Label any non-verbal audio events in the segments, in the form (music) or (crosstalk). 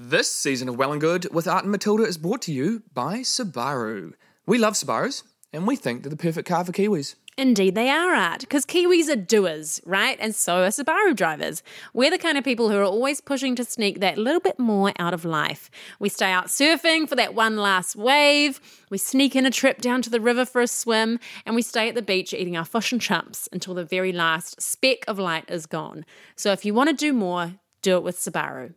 This season of Well and Good with Art and Matilda is brought to you by Subaru. We love Subarus, and we think they're the perfect car for Kiwis. Indeed, they are art because Kiwis are doers, right? And so are Subaru drivers. We're the kind of people who are always pushing to sneak that little bit more out of life. We stay out surfing for that one last wave, we sneak in a trip down to the river for a swim, and we stay at the beach eating our fish and chumps until the very last speck of light is gone. So if you want to do more, do it with Subaru.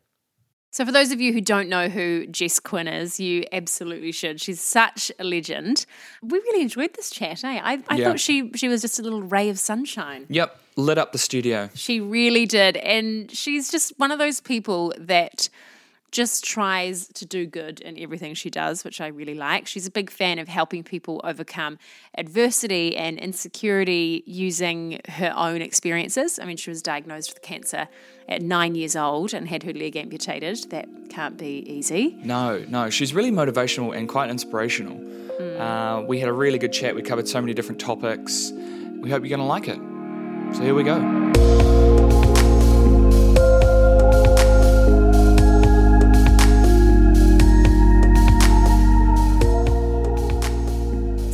So, for those of you who don't know who Jess Quinn is, you absolutely should. She's such a legend. We really enjoyed this chat, eh? I, I Yeah. thought she she was just a little ray of sunshine. Yep, lit up the studio. She really did. And she's just one of those people that just tries to do good in everything she does, which I really like. She's a big fan of helping people overcome adversity and insecurity using her own experiences. I mean, she was diagnosed with cancer at nine years old and had her leg amputated. That can't be easy. No, no, she's really motivational and quite inspirational. Uh, we had a really good chat. We covered so many different topics. We hope you're going to like it. So here we go.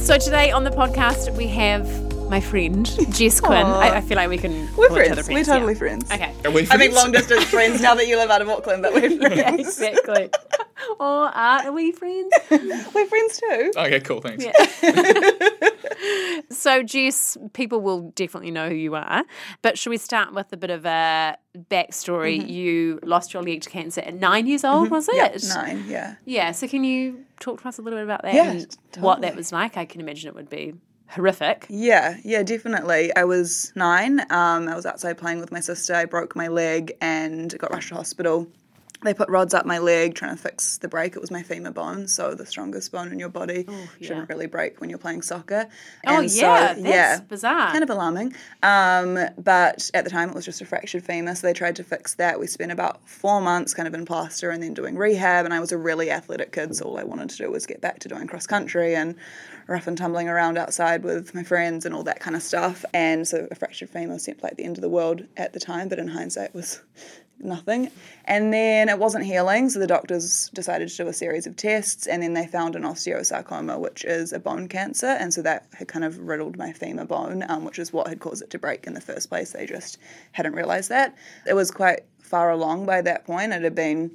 So today on the podcast, we have my friend, Jess Quinn. I, I feel like we can We're call each other friends. We're friends. yeah. totally friends. Okay. Are we I mean, long distance (laughs) friends now that you live out of Auckland, but we're (laughs) friends. exactly. (laughs) or are we friends? we're friends too. Okay, cool, thanks. Yeah. So, Jess, people will definitely know who you are. But should we start with a bit of a backstory? Mm-hmm. You lost your leg to cancer at nine years old, mm-hmm. was it? Yeah, nine, yeah. Yeah. So, can you talk to us a little bit about that Yeah, and what that was like? I can imagine it would be horrific. Yeah, yeah, definitely. I was nine. Um, I was outside playing with my sister. I broke my leg and got rushed to hospital. They put rods up my leg trying to fix the break. It was my femur bone, so the strongest bone in your body shouldn't really break when you're playing soccer. Oh, And so, yeah, that's bizarre. Kind of alarming. Um, but at the time, it was just a fractured femur, so they tried to fix that. We spent about four months kind of in plaster and then doing rehab. And I was a really athletic kid, so all I wanted to do was get back to doing cross country and rough and tumbling around outside with my friends and all that kind of stuff. And so a fractured femur seemed like the end of the world at the time, but in hindsight, it was nothing. And then it wasn't healing, so the doctors decided to do a series of tests, and then they found an osteosarcoma, which is a bone cancer, and so that had kind of riddled my femur bone, um, which is what had caused it to break in the first place. They just hadn't realised that. It was quite far along by that point. It had been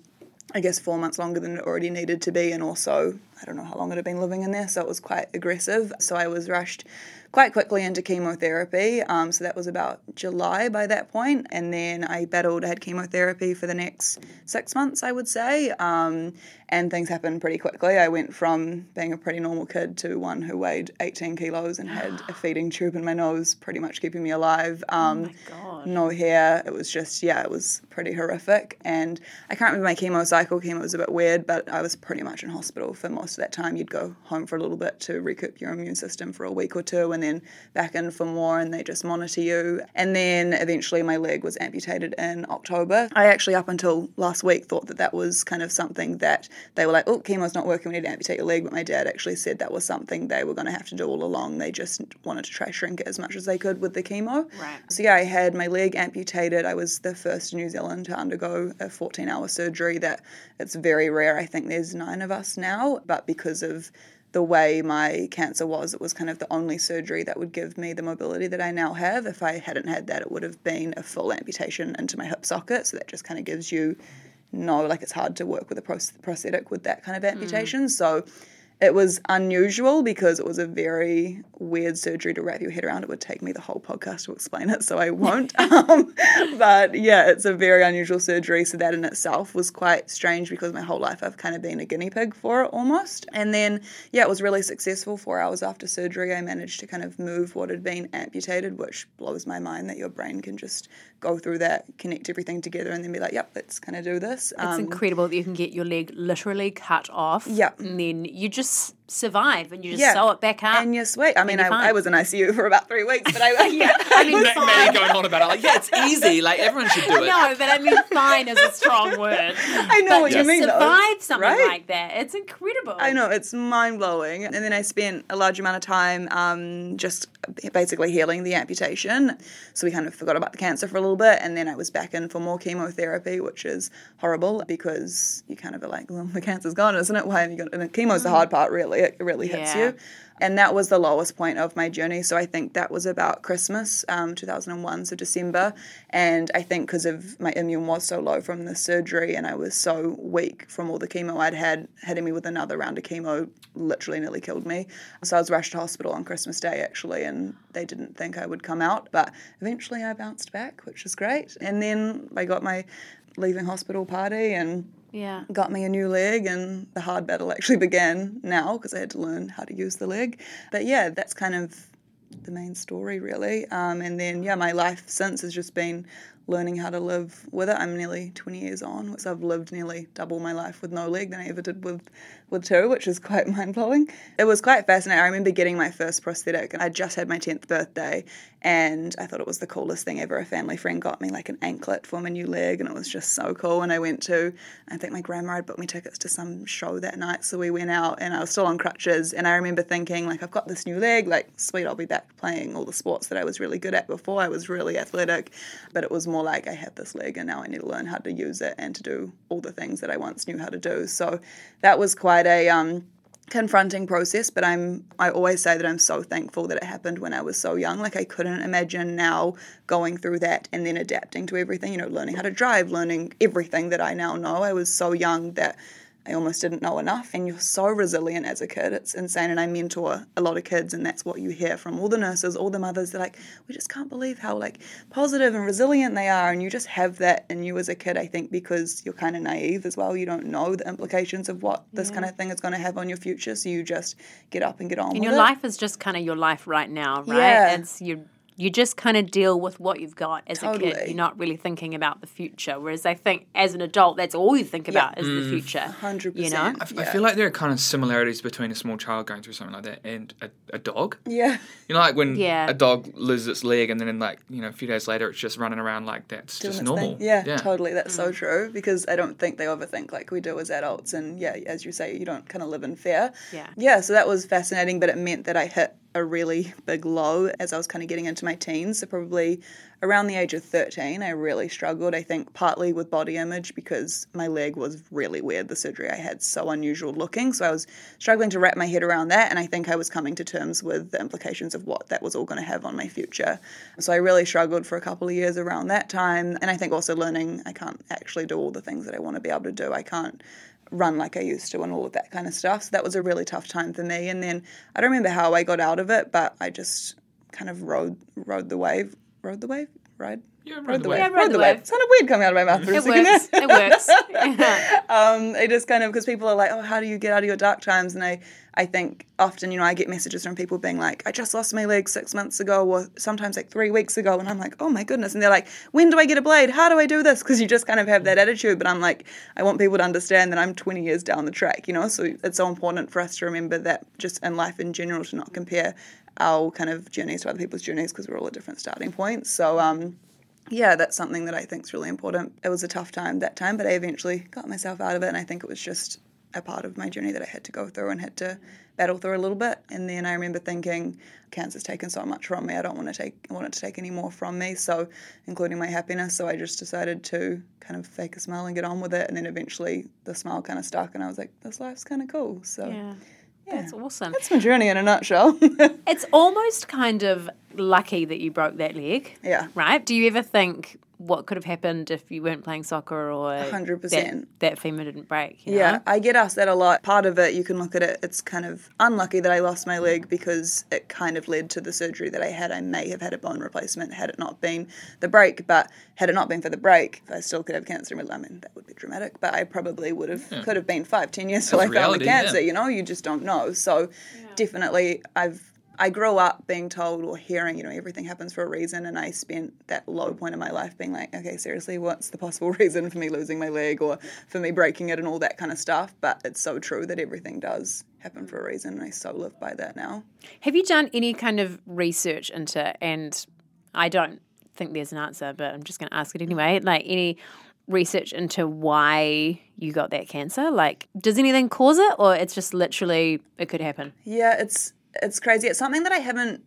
I guess four months longer than it already needed to be, and also I don't know how long it had been living in there, so it was quite aggressive. So I was rushed quite quickly into chemotherapy. Um, so that was about July by that point, and then I battled. I had chemotherapy for the next six months, I would say, um, and things happened pretty quickly. I went from being a pretty normal kid to one who weighed 18 kilos and had a (gasps) feeding tube in my nose, pretty much keeping me alive. Um, God. no hair. It was just, yeah, it was pretty horrific. And I can't remember my chemo cycle. Chemo was a bit weird, but I was pretty much in hospital for most of that time. You'd go home for a little bit to recoup your immune system for a week or two and then back in for more, and they just monitor you. And then eventually my leg was amputated in October. I actually, up until last week, thought that that was kind of something that they were like, oh, chemo's not working, we need to amputate your leg. But my dad actually said that was something they were going to have to do all along. They just wanted to try shrink it as much as they could with the chemo. Right. So yeah, I had my leg amputated. I was the first in New Zealand to undergo a 14-hour surgery. That it's very rare. I think there's nine of us now, but because of the way my cancer was, it was kind of the only surgery that would give me the mobility that I now have. If I hadn't had that, it would have been a full amputation into my hip socket. So that just kind of gives you no, like it's hard to work with a prosthetic with that kind of amputation. Mm. So it was unusual because it was a very weird surgery to wrap your head around. It would take me the whole podcast to explain it, so I won't. (laughs) um, but yeah, it's a very unusual surgery. So that in itself was quite strange because my whole life I've kind of been a guinea pig for it almost. And then yeah, it was really successful. Four hours after surgery, I managed to kind of move what had been amputated, which blows my mind that your brain can just go through that, connect everything together, and then be like, yep, let's kind of do this. It's incredible that you can get your leg literally cut off. Yeah. And then you just Cheers survive and you just Yeah. sew it back up. and you're sweet. I mean, I. I was in ICU for about three weeks, but I, (laughs) yeah, I mean, Matt, fine. Matt going on about it, like, yeah, it's easy. Like everyone should do it. No, but I mean, fine is a strong word. (laughs) I know but what you mean. though. survive something Right? like that, it's incredible. I know it's mind blowing. And then I spent a large amount of time um, just basically healing the amputation. So we kind of forgot about the cancer for a little bit, and then I was back in for more chemotherapy, which is horrible because you kind of are like, well, the cancer's gone, isn't it? Why have you got? And chemo's the hard part, really. It really hits Yeah. you. And that was the lowest point of my journey. So I think that was about Christmas, um, 2001, so December. And I think because of my immune was so low from the surgery and I was so weak from all the chemo I'd had, hitting me with another round of chemo literally nearly killed me. So I was rushed to hospital on Christmas Day actually, and they didn't think I would come out. But eventually I bounced back, which is great. And then I got my leaving hospital party and yeah. got me a new leg and the hard battle actually (laughs) began now because I had to learn how to use the leg. But yeah, that's kind of the main story really. Um, and then yeah, my life since has just been learning how to live with it. I'm nearly 20 years on, so I've lived nearly double my life with no leg than I ever did with with two, which was quite (laughs) mind blowing. It was quite fascinating. I remember getting my first prosthetic, and I just had my 10th birthday, and I thought it was the coolest thing ever. A family friend got me like an anklet for my new leg, and it was just so cool. And I went to, I think my grandma had booked me tickets to some show that night, so we went out, and I was still on crutches, and I remember thinking like, I've got this new leg, like sweet, I'll be back playing all the sports that I was really good at before. I was really athletic, but it was more like I have this leg, and now I need to learn how to use it and to do all the things that I once knew how to do. So that was quite a um, confronting process but i'm i always say that i'm so thankful that it happened when i was so young. Like i couldn't imagine now going through that and then adapting to everything you know learning how to drive learning everything that i now know. I was so young that I almost didn't know enough, and you're so resilient as a kid. It's insane. And I mentor a lot of kids, and that's what you hear from all the nurses, all the mothers. They're like, we just can't believe how like positive and resilient they are, and you just have that in you as a kid. I think because you're kind of naive as well. You don't know the implications of what this kind of thing is going to have on your future, so you just get up and get on And your it. life is just kind of your life right now, right? Yeah. It's you. You just kind of deal with what you've got as a kid. You're not really thinking about the future. Whereas I think as an adult, that's all you think about is Mm. the future. Hundred You know? percent. I, I feel like there are kind of similarities between a small child going through something like that and a, a dog. Yeah. You know, like when Yeah. a dog loses its leg and then, in like, you know, a few days later, it's just running around like that's doing just normal. thing. Yeah, totally. That's so true because I don't think they overthink like we do as adults. And yeah, as you say, you don't kind of live in fear. Yeah. Yeah, so that was fascinating, but it meant that I hit a really big low as I was kind of getting into my teens. So probably around the age of 13, I really struggled. I think partly with body image because my leg was really weird. The surgery I had so unusual looking. So I was struggling to wrap my head around that. And I think I was coming to terms with the implications of what that was all going to have on my future. So I really struggled for a couple of years around that time. And I think also learning I can't actually do all the things that I want to be able to do. I can't run like I used to and all of that kind of stuff. So that was a really tough time for me. And then I don't remember how I got out of it, but I just kind of rode rode the wave. Rode the wave? Ride? Yeah, Rode the wave. Yeah, rode the wave. wave. Sounded weird coming out of my mouth for a It second. works. It works. (laughs) um, I just kind of because people are like, oh, how do you get out of your dark times? And I, I think often, you know, I get messages from people being like, I just lost my leg six months ago, or sometimes like three weeks ago, and I'm like, oh my goodness. And they're like, when do I get a blade? How do I do this? Because you just kind of have that attitude. But I'm like, I want people to understand that I'm 20 years down the track, you know. So it's so important for us to remember that just in life in general to not compare our kind of journeys to other people's journeys because we're all at different starting points. So. um yeah, that's something that I think is really important. It was a tough time that time, but I eventually got myself out of it, and I think it was just a part of my journey that I had to go through and had to battle through a little bit. And then I remember thinking, cancer's taken so much from me. I don't want to take, want it to take any more from me. So, including my happiness. So I just decided to kind of fake a smile and get on with it. And then eventually the smile kind of stuck, and I was like, this life's kind of cool. So. yeah. That's awesome. That's my journey in a nutshell. (laughs) It's almost kind of lucky that you broke that leg. Yeah. Right? Do you ever think what could have happened if you weren't playing soccer or 100%. That, that femur didn't break? you Yeah. I get asked that a lot. Part of it, you can look at it, it's kind of unlucky that I lost my leg because it kind of led to the surgery that I had. I may have had a bone replacement had it not been the break, but had it not been for the break, I still could have cancer. I mean, that would be dramatic, but I probably would have, hmm. could have been five, ten years till I found the reality, yeah. cancer, you know? You just don't know. So definitely, I've I grew up being told or hearing, you know, everything happens for a reason, and I spent that low point in my life being like, okay, seriously, what's the possible (laughs) reason for me losing my leg or for me breaking it and all that kind of stuff? But it's so true that everything does happen for a reason, and I so live by that now. Have you done any kind of research into, and I don't think there's an answer, but I'm just going to ask it anyway, like any research into why you got that cancer? Like, does anything cause it, or it's just literally it could happen? Yeah, it's it's crazy. It's something that I haven't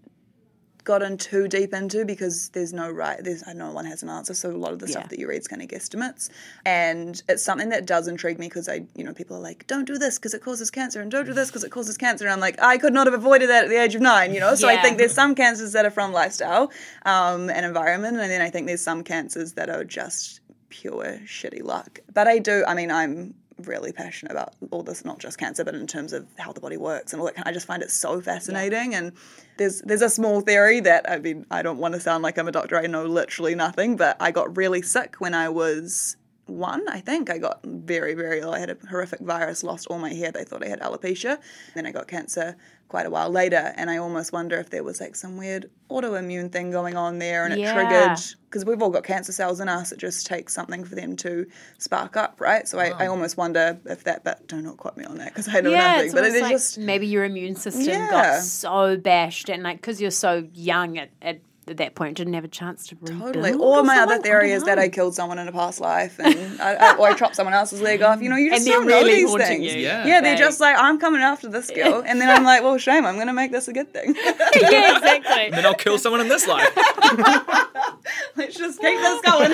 gotten too deep into because there's no right there's no one has an answer so a lot of the Yeah. stuff that you read is kind of guesstimates and it's something that does intrigue me because i you know people are like don't do this because it causes cancer and don't do this because it causes cancer and i'm like i could not have avoided that at the age of nine you know so i think there's some cancers that are from lifestyle um, and environment and then i think there's some cancers that are just pure shitty luck but i do i mean i'm really passionate about all this, not just cancer, but in terms of how the body works and all that. Kind I just find it so fascinating. And there's there's a small theory that I mean I don't want to sound like I'm a doctor. I know literally nothing, but I got really sick when I was one. I think I got very very ill. I had a horrific virus, lost all my hair. They thought I had alopecia. Then I got cancer quite a while later, and I almost wonder if there was like some weird autoimmune thing going on there, and it Yeah. triggered because we've all got cancer cells in us. It just takes something for them to spark up, right? So I, I almost wonder if that, but do not quote me on that because I know yeah, nothing. But it's like just maybe your immune system Yeah. got so bashed, and like because you're so young at, at that point, didn't have a chance to rebuild. totally. Or my other something? Theory is that. I killed someone in a past life, and I, I, or I chopped someone else's leg off. You know, you just they're don't know really these things. you. Yeah. yeah, they're just like I'm coming after this (laughs) girl, and then I'm like, well, shame. I'm going to make this a good thing. (laughs) yeah, exactly. Then I'll kill someone in this life. (laughs) Let's just keep this going.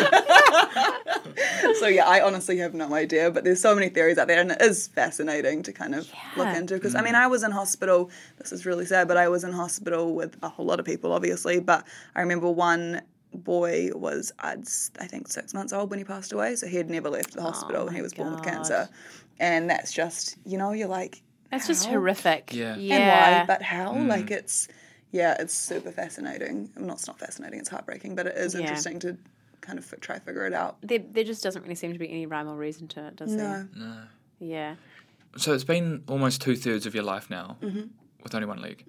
so yeah, I honestly have no idea, but there's so many theories out there, and it is fascinating to kind of look into. Because I mm. mean, I was in hospital. This is really sad, but I was in hospital with a whole lot of people, obviously. But I remember one boy was I'd, s- I think six months old when he passed away, so he had never left the hospital, and he my was born with cancer. And that's just you know, you're like, That's just horrific. Yeah. and Yeah. why, but how? Like it's yeah, it's super fascinating. Well, not it's not fascinating, it's heartbreaking, but it is Yeah. interesting to kind of f- try figure it out. there, there just doesn't really seem to be any rhyme or reason to it, does there? No. Yeah. So it's been almost two thirds of your life now Mm-hmm. With only one leg.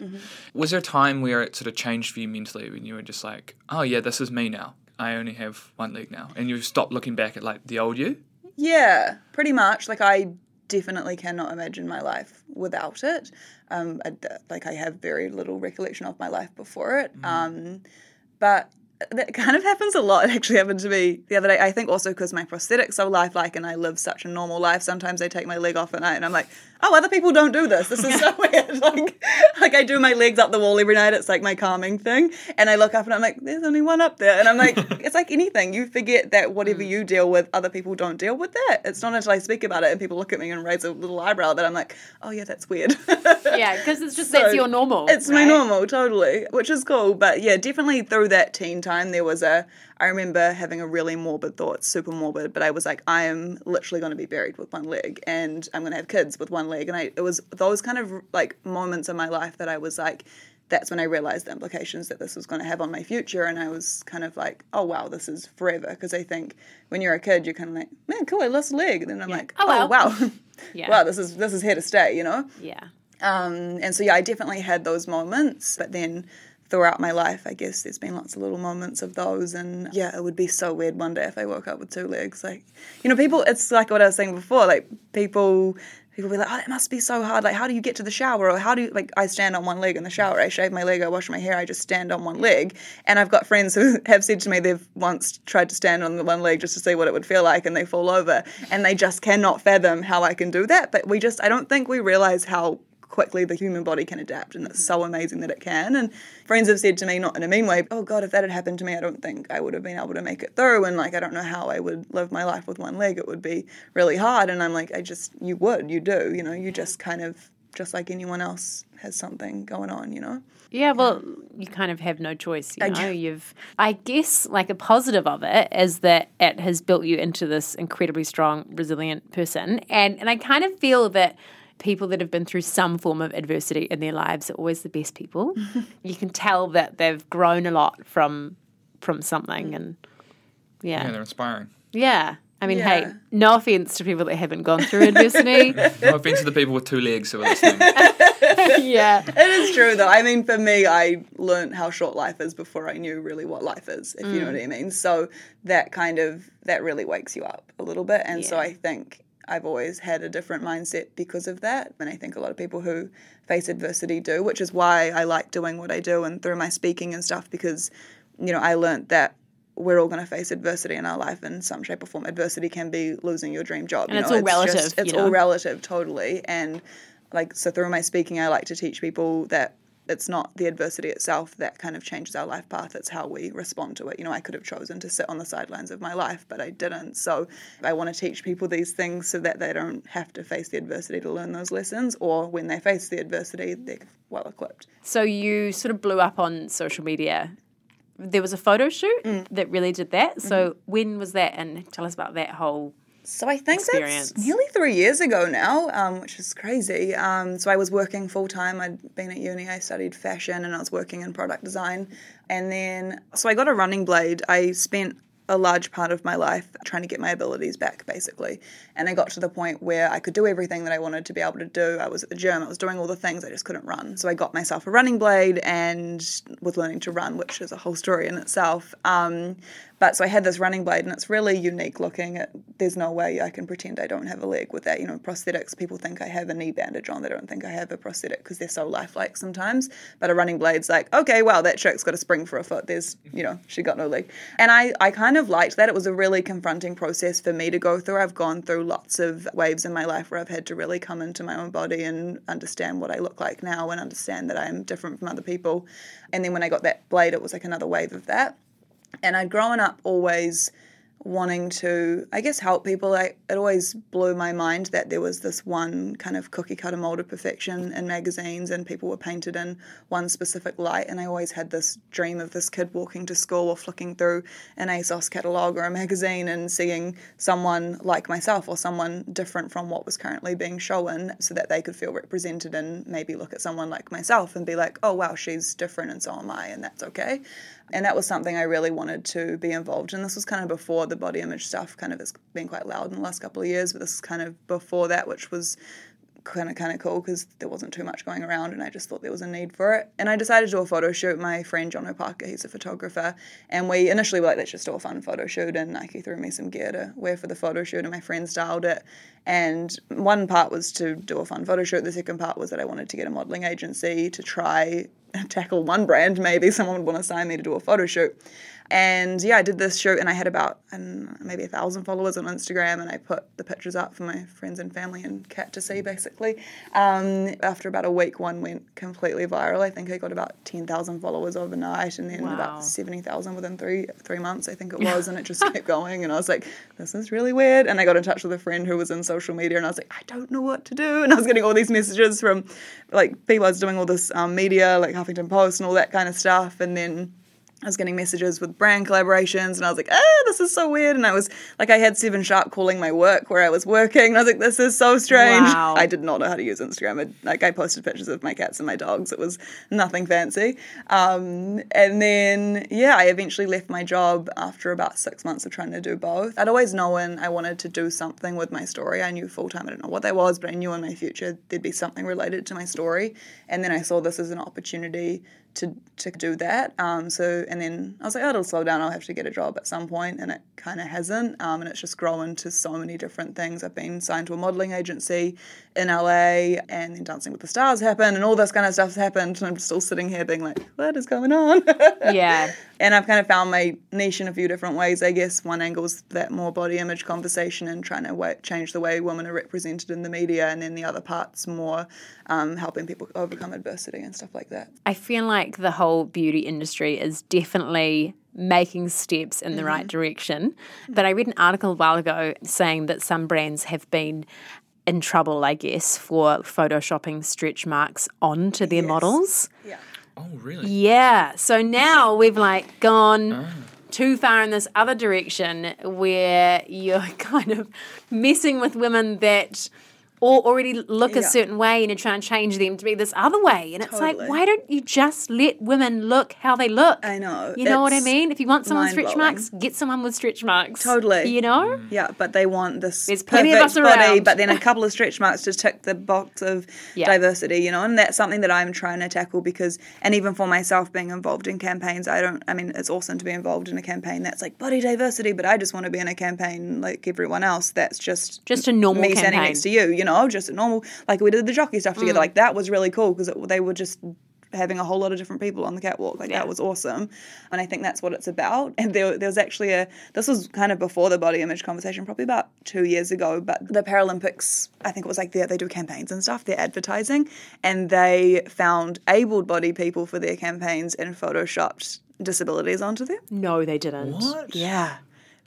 Was there a time where it sort of changed for you mentally when you were just like, oh yeah, this is me now. I only have one leg now, and you stopped looking back at like the old you. Yeah, pretty much. Like I definitely cannot imagine my life without it. Um, I, like I have very little recollection of my life before it. Um, but that kind of happens a lot. It (laughs) actually happened to me the other day. I think also because my prosthetic's so lifelike and I live such a normal life. Sometimes I take my leg off at night and I'm like, oh, other people don't do this. This is so (laughs) weird. (laughs) Like, like I do my legs up the wall every night. It's like my calming thing. And I look up and I'm like, there's only one up there. And I'm like, (laughs) it's like anything. You forget that whatever mm. you deal with, other people don't deal with that. It's not until I speak about it and people look at me and raise a little eyebrow that I'm like, oh yeah, that's weird. Yeah, because it's just So, that's your normal. It's my normal, totally, which is cool. But yeah, definitely through that teen time, there was a. I remember having a really morbid thought, super morbid, but I was like, I am literally going to be buried with one leg, and I'm going to have kids with one leg, and I. It was those kind of like moments in my life that I was like. That's when I realized the implications that this was going to have on my future, and I was kind of like, "Oh wow, this is forever." Because I think when you're a kid, you're kind of like, "Man, cool, I lost a leg," and then I'm like, Oh, "Oh, well." wow, (laughs) Yeah. wow, this is this is here to stay," you know. Yeah. Um, and so yeah, I definitely had those moments, but then throughout my life, I guess there's been lots of little moments of those, and yeah, it would be so weird one day if I woke up with two legs. Like, you know, people. It's like what I was saying before. Like people. People be like, oh, that must be so hard. Like, how do you get to the shower? Or how do you, like, I stand on one leg in the shower. I shave my leg, I wash my hair, I just stand on one leg. And I've got friends who (laughs) have said to me they've once tried to stand on the one leg just to see what it would feel like and they fall over. And they just cannot fathom how I can do that. But we just, I don't think we realize how quickly the human body can adapt and it's so amazing that it can. And friends have said to me not in a mean way oh god if that had happened to me i don't think i would have been able to make it through and like i don't know how i would live my life with one leg. It would be really hard. And i'm like i just you would you do you know you just kind of just like anyone else has something going on you know? Yeah, well, you kind of have no choice, you know. You've I guess like a positive of it is that it has built you into this incredibly strong, resilient person. And and I kind of feel that people that have been through some form of adversity in their lives are always the best people. (laughs) you can tell that they've grown a lot from from something and Yeah, yeah. they're inspiring. Yeah. I mean, hey, no offense to people that haven't gone through adversity. (laughs) No offense to the people with two legs who are listening. (laughs) yeah. It is true though. I mean, for me, I learned how short life is before I knew really what life is, if you know mm. what I mean. So that kind of that really wakes you up a little bit. And so I think I've always had a different mindset because of that. And I think a lot of people who face adversity do, which is why I like doing what I do and through my speaking and stuff because, you know, I learned that we're all going to face adversity in our life in some shape or form. Adversity can be losing your dream job. And you it's know, all relative, Just, it's you all relative, totally. And like so through my speaking i like to teach people that it's not the adversity itself that kind of changes our life path it's how we respond to it you know i could have chosen to sit on the sidelines of my life but i didn't so i want to teach people these things so that they don't have to face the adversity to learn those lessons or when they face the adversity they're well equipped So you sort of blew up on social media. There was a photo shoot Mm. that really did that. So Mm-hmm. when was that? And tell us about that whole. So I think experience. that's nearly three years ago now, um, which is crazy. Um, so I was working full time. I'd been at uni. I studied fashion, and I was working in product design. And then, so I got a running blade. I spent a large part of my life trying to get my abilities back, basically. And I got to the point where I could do everything that I wanted to be able to do. I was at the gym. I was doing all the things. I just couldn't run. So I got myself a running blade and was learning to run, which is a whole story in itself. Um, but so I had this running blade, and it's really unique looking. It, there's no way I can pretend I don't have a leg with that. You know, prosthetics. People think I have a knee bandage on. They don't think I have a prosthetic because they're so lifelike sometimes. But a running blade's like, okay, wow, that chick's got a spring for a foot. There's, you know, she got no leg. And I, I kind of liked that. It was a really confronting process for me to go through. I've gone through lots of waves in my life where I've had to really come into my own body and understand what I look like now and understand that I'm different from other people. And then when I got that blade, it was like another wave of that and I'd grown up always wanting to, I guess, help people. I, it always blew my mind that there was this one kind of cookie cutter mold of perfection in magazines, and people were painted in one specific light. And I always had this dream of this kid walking to school or flicking through an ASOS catalogue or a magazine and seeing someone like myself or someone different from what was currently being shown so that they could feel represented and maybe look at someone like myself and be like, oh, wow, she's different and so am I, and that's okay. And that was something I really wanted to be involved in. This was kind of before the body image stuff kind of has been quite loud in the last couple of years, but this is kind of before that, which was kind of kind of cool because there wasn't too much going around and I just thought there was a need for it. And I decided to do a photo shoot. My friend John O'Parker, he's a photographer, and we initially were like, let's just do a fun photo shoot. And Nike threw me some gear to wear for the photo shoot, and my friend styled it. And one part was to do a fun photo shoot. The second part was that I wanted to get a modeling agency to try (laughs) tackle one brand. Maybe someone would want to sign me to do a photo shoot. And yeah, I did this shoot, and I had about I maybe a thousand followers on Instagram, and I put the pictures up for my friends and family and cat to see, basically. Um, after about a week, one went completely viral. I think I got about ten thousand followers overnight, and then Wow. about seventy thousand within three three months, I think it was, and it just kept going. And I was like, this is really weird. And I got in touch with a friend who was in social media, and I was like, I don't know what to do. And I was getting all these messages from like people. I was doing all this um, media, like Huffington Post and all that kind of stuff, and then. I was getting messages with brand collaborations, and I was like, ah, this is so weird. And I was like, I had Seven Sharp calling my work where I was working, and I was like, this is so strange. Wow. I did not know how to use Instagram. I, like, I posted pictures of my cats and my dogs. It was nothing fancy. Um, and then, yeah, I eventually left my job after about six months of trying to do both. I'd always known I wanted to do something with my story. I knew full time, I don't know what that was, but I knew in my future there'd be something related to my story. And then I saw this as an opportunity to to do that. Um, so and then I was like, oh, it'll slow down. I'll have to get a job at some point, and it kind of hasn't. Um, and it's just grown to so many different things. I've been signed to a modeling agency in LA, and then Dancing with the Stars happened, and all this kind of stuff's happened. And I'm still sitting here being like, what is going on? (laughs) Yeah. and I've kind of found my niche in a few different ways. I guess one angle is that more body image conversation and trying to wa change the way women are represented in the media, and then the other part's more um, helping people overcome adversity and stuff like that. I feel like the whole beauty industry is definitely making steps in the right Mm-hmm. direction. But I read an article a while ago saying that some brands have been in trouble, I guess, for photoshopping stretch marks onto their models. Yeah. Oh, really? Yeah. So now we've like gone ah. too far in this other direction where you're (laughs) kind of messing with women that or already look a certain way and you're trying to change them to be this other way. And it's Totally. like, why don't you just let women look how they look? I know. You know what I mean? If you want someone with stretch marks, get someone with stretch marks. Totally. You know? Mm. Yeah, but they want this There's plenty of perfect us body, around. but then a (laughs) couple of stretch marks to tick the box of Yeah. diversity, you know, and that's something that I'm trying to tackle because, and even for myself being involved in campaigns, I don't, I mean, it's awesome to be involved in a campaign that's like body diversity, but I just want to be in a campaign like everyone else that's just Just a normal me standing campaign. next to you, you know, just a normal, like we did the jockey stuff Mm. together, like that was really cool because they were just having a whole lot of different people on the catwalk. Like Yeah. that was awesome. And I think that's what it's about. And there, there was actually a, this was kind of before the body image conversation, probably about two years ago, but the Paralympics, I think it was like they, they do campaigns and stuff, they're advertising, and they found able bodied people for their campaigns and photoshopped disabilities onto them. No, they didn't. What? Yeah.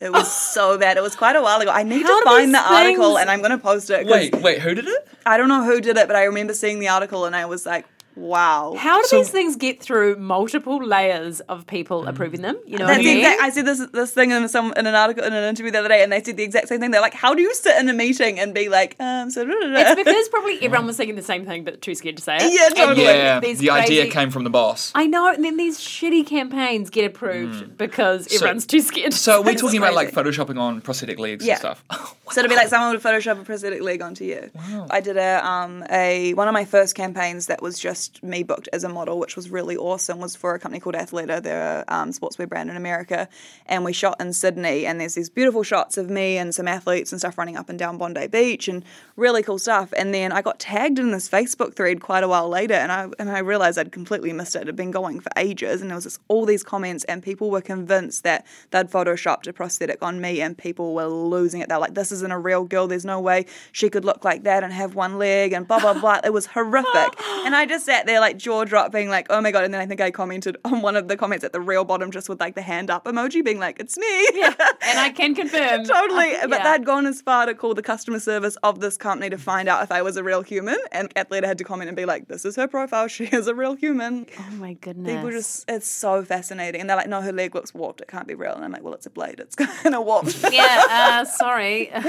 It was so bad. It was quite a while ago. I need How to find these the article and I'm going to post it. Wait, wait, who did it? I don't know who did it, but I remember seeing the article and I was like, wow. How do So- these things get through multiple layers of people approving them? You know what I That's mean? exact, I said this this thing in some in an article in an interview the other day, and they said the exact same thing. They're like, "How do you sit in a meeting and be like, um, so?" It's because (laughs) probably everyone was thinking the same thing, but too scared to say it. Yeah, And totally. then Yeah, these the idea came from the boss. I know, and then these shitty campaigns get approved because everyone's too scared. Mm. So are we It's talking about like photoshopping on prosthetic legs Yeah. and stuff? (laughs) So it'd be like someone would Photoshop a prosthetic leg onto you. Wow. I did a um a one of my first campaigns that was just me booked as a model, which was really awesome. Was for a company called Athleta, they're a um, sportswear brand in America, and we shot in Sydney. And there's these beautiful shots of me and some athletes and stuff running up and down Bondi Beach, and really cool stuff. And then I got tagged in this Facebook thread quite a while later, and I and I realized I'd completely missed it. It had been going for ages, and there was this, all these comments, and people were convinced that they'd photoshopped a prosthetic on me, and people were losing it. They're like, "This isn't a real girl. There's no way she could look like that and have one leg," and blah blah blah. It was horrific, (gasps) and I just sat there like jaw drop, being like, "Oh my god!" And then I think I commented on one of the comments at the real bottom, just with like the hand up emoji, being like, "It's me." Yeah, and I can (laughs) confirm. totally. But Yeah. they'd gone as far to call the customer service of this company to find out if I was a real human. And Athleta had to comment and be like, this is her profile. She is a real human. Oh my goodness. People just, it's so fascinating. And they're like, no, her leg looks warped. It can't be real. And I'm like, well, it's a blade. It's kind of warped. yeah, uh, sorry. (laughs)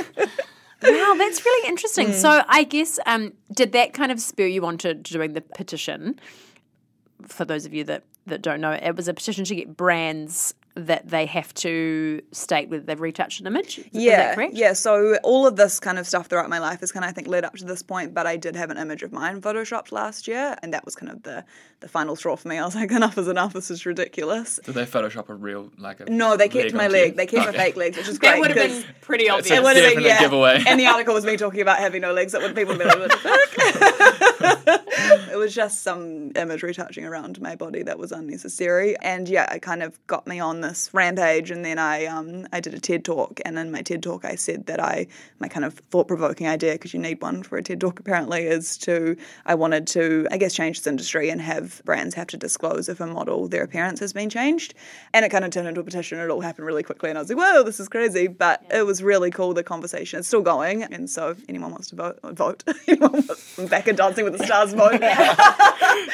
wow, that's really interesting. Hmm. So I guess um, did that kind of spur you on to doing the petition? For those of you that, that don't know, it was a petition to get brands that they have to state whether they've retouched an image. Is- is that Yeah, correct? yeah. So all of this kind of stuff throughout my life has kind of I think led up to this point. But I did have an image of mine photoshopped last year, and that was kind of the the final straw for me. (laughs) I was like, enough is enough. This is ridiculous. Did they Photoshop a real like a No, they kept leg my leg. you? They kept Okay. my fake legs, which is (laughs) That great. would have been pretty That's obvious. a It would have been, yeah. giveaway. And the article was me talking about having no legs. That would people would be like, what the fuck? It was just some image retouching around my body that was unnecessary. And yeah, it kind of got me on this rampage. And then I um I did a TED talk, and in my TED talk I said that I my kind of thought provoking idea because you need one for a TED talk apparently is to I wanted to I guess change this industry and have brands have to disclose if a model their appearance has been changed. And it kind of turned into a petition. It all happened really quickly, and I was like, whoa, this is crazy. But it was really cool. The conversation it's still going, and so if anyone wants to vote, vote. (laughs) anyone wants, I'm back in Dancing with the Stars vote.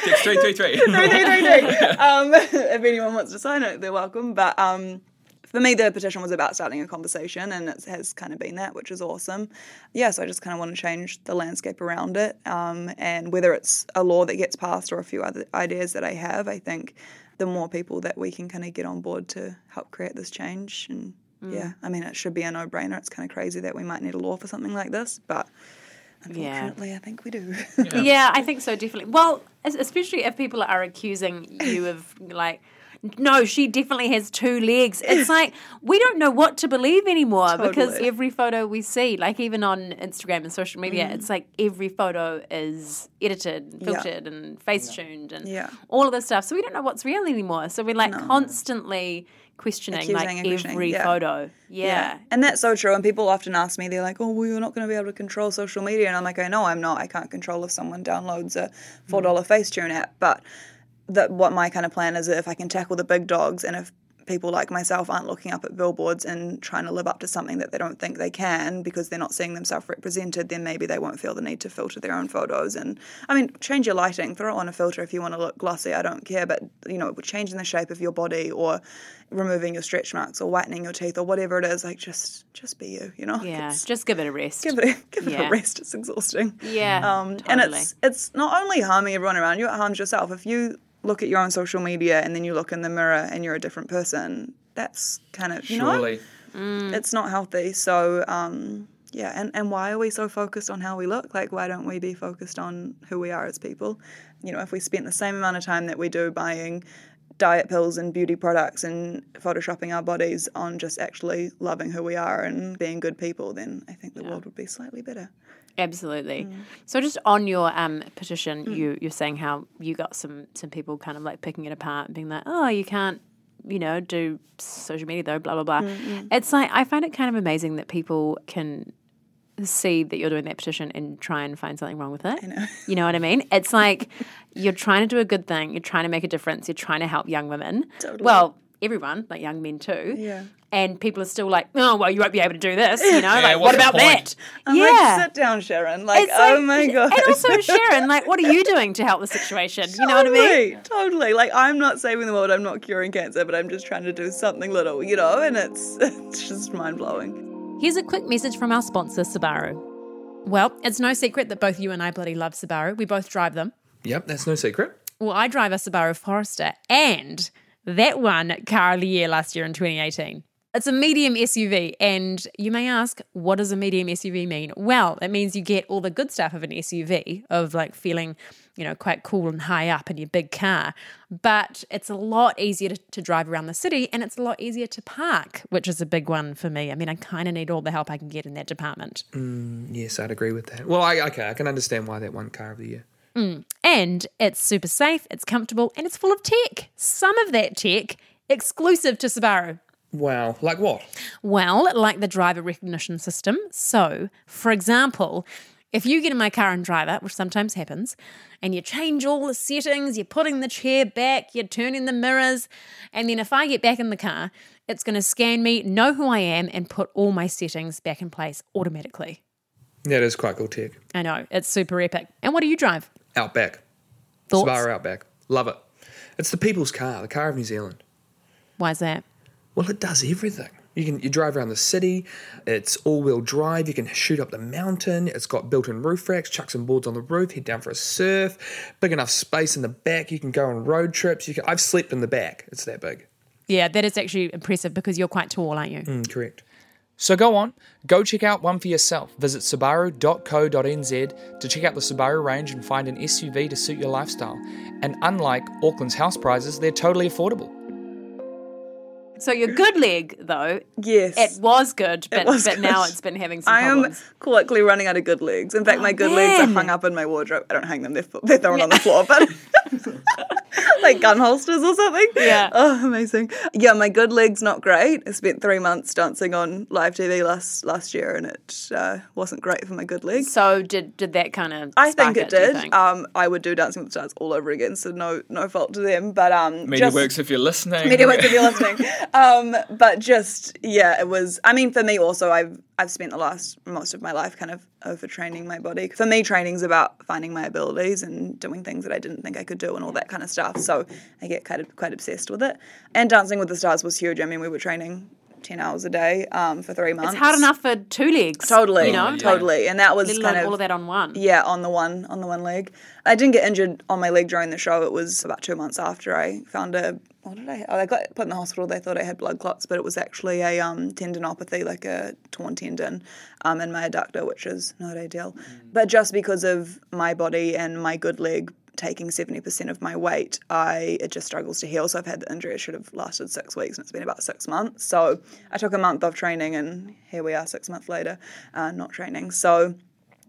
Six, three, three, three. three, three, three, three. Um, (laughs) if anyone wants to sign it, they're welcome. But um, for me, the petition was about starting a conversation, and it has kind of been that, which is awesome. Yeah, so I just kind of want to change the landscape around it. Um, and whether it's a law that gets passed or a few other ideas that I have, I think the more people that we can kind of get on board to help create this change. And yeah, I mean, it should be a no brainer. It's kind of crazy that we might need a law for something like this, but. Yeah. Unfortunately, I think we do. Yeah, (laughs) I think so, definitely. Well, especially if people are accusing you of like, no, she definitely has two legs. It's (laughs) like we don't know what to believe anymore because every photo we see, like even on Instagram and social media, it's like every photo is edited, and Mm. Yeah. filtered, and face tuned, and Yeah. all of this stuff. So we don't know what's real anymore. So we're like constantly questioning Accusing like every yeah. photo. Yeah. And that's so true. And people often ask me, they're like, oh, well, you're not going to be able to control social media. And I'm like, I know I'm not. I can't control if someone downloads a $4 mm. Facetune app. But that what my kind of plan is if I can tackle the big dogs and if people like myself aren't looking up at billboards and trying to live up to something that they don't think they can because they're not seeing themselves represented, then maybe they won't feel the need to filter their own photos. And I mean, change your lighting, throw on a filter if you want to look glossy. I don't care, but you know, changing the shape of your body or removing your stretch marks or whitening your teeth or whatever it is, like just just be you. You know, Yeah, It's- just give it a rest. give it a, (laughs) give it a rest. It's exhausting. Yeah, Um, and it's it's not only harming everyone around you, it harms yourself. If you look at your own social media and then you look in the mirror and you're a different person, that's kind of you know Surely. it's not healthy. So um, yeah, and, and why are we so focused on how we look? Like why don't we be focused on who we are as people? You know, if we spent the same amount of time that we do buying diet pills and beauty products and photoshopping our bodies on just actually loving who we are and being good people, then I think the world would be slightly better. Absolutely. Mm. So just on your um, petition, you you're saying how you got some some people kind of like picking it apart and being like, oh, you can't, you know, do social media though, blah blah blah. Mm, It's like I find it kind of amazing that people can see that you're doing that petition and try and find something wrong with it. know. (laughs) You know what I mean? It's like you're trying to do a good thing, you're trying to make a difference, you're trying to help young women. Totally. Well, everyone, like young men too. Yeah. And people are still like, oh, well, you won't be able to do this. You know, (laughs) like, what's what about point? that? I'm yeah. like, sit down, Sharon. Like, It's oh like- my god. And also, (laughs) Sharon, like, what are you doing to help the situation? You know what I mean? Totally, Totally. Like I'm not saving the world. I'm not curing cancer, but I'm just trying to do something little, you know. And it's it's just mind blowing. Here's a quick message from our sponsor, Subaru. Well, it's no secret that both you and I bloody love Subaru. We both drive them. Yep, that's no secret. Well, I drive a Subaru Forester and that won Car of the Year last year in 2018. It's a medium SUV, and you may ask, what does a medium SUV mean? Well, it means you get all the good stuff of an SUV, of like feeling, you know, quite cool and high up in your big car. But it's a lot easier to, to drive around the city, and it's a lot easier to park, which is a big one for me. I mean, I kind of need all the help I can get in that department. Mm, yes, I'd agree with that. Well, I, okay, I can understand why that won car of the year. Mm, and it's super safe, it's comfortable, and it's full of tech. Some of that tech exclusive to Subaru. Wow, like what? Well, like the driver recognition system. So, for example, if you get in my car and drive it, which sometimes happens, and you change all the settings, you're putting the chair back, you're turning the mirrors, and then if I get back in the car, it's going to scan me, know who I am, and put all my settings back in place automatically. That is quite cool tech. I know, it's super epic. And what do you drive? Outback. Thoughts? Subaru Outback. Love it. It's the people's car, the car of New Zealand. Why is that? Well, it does everything. You can you drive around the city. It's all-wheel drive. You can shoot up the mountain. It's got built-in roof racks. Chuck some boards on the roof. Head down for a surf. Big enough space in the back. You can go on road trips. You can. I've slept in the back. It's that big. Yeah, that is actually impressive because you're quite tall, aren't you? Mm, correct. So go on, go check out one for yourself. Visit subaru.co.nz to check out the Subaru range and find an SUV to suit your lifestyle. And unlike Auckland's house prices, they're totally affordable. So your good leg, though, Yes. it was good, but, was but now it's been having some I am quickly running out of good legs. In fact, my oh, good legs are hung up in my wardrobe. I don't hang them; they're, they're thrown on the floor, but (laughs) (laughs) like gun holsters or something. Yeah. Oh, amazing. Yeah, my good legs not great. I spent three months dancing on live TV last last year, and it uh, wasn't great for my good leg. So did did that kind of? I think it do you did. think? Um, I would do Dancing with the Stars all over again, so no no fault to them. But um, Media just- works if you're listening. MediaWorks if you're listening. (laughs) Um, but just yeah, it was. I mean, for me also, I've I've spent the last most of my life kind of overtraining my body. For me, training's about finding my abilities and doing things that I didn't think I could do and all that kind of stuff. So I get kind of quite obsessed with it. And Dancing with the Stars was huge. I mean, we were training ten hours a day um, for three months. it's hard enough for two legs. Totally, you know, totally. And that was Let alone kind of all of that on one. yeah, on the one on the one leg. I didn't get injured on my leg during the show. It was about two months after I found a what did I? Oh, I got put in the hospital. They thought I had blood clots, but it was actually a um, tendinopathy, like a torn tendon um, in my adductor, which is not ideal. But just because of my body and my good leg taking 70% of my weight, I it just struggles to heal. So I've had the injury. It should have lasted six weeks, and it's been about six months. So I took a month off training, and here we are, six months later, uh, not training. So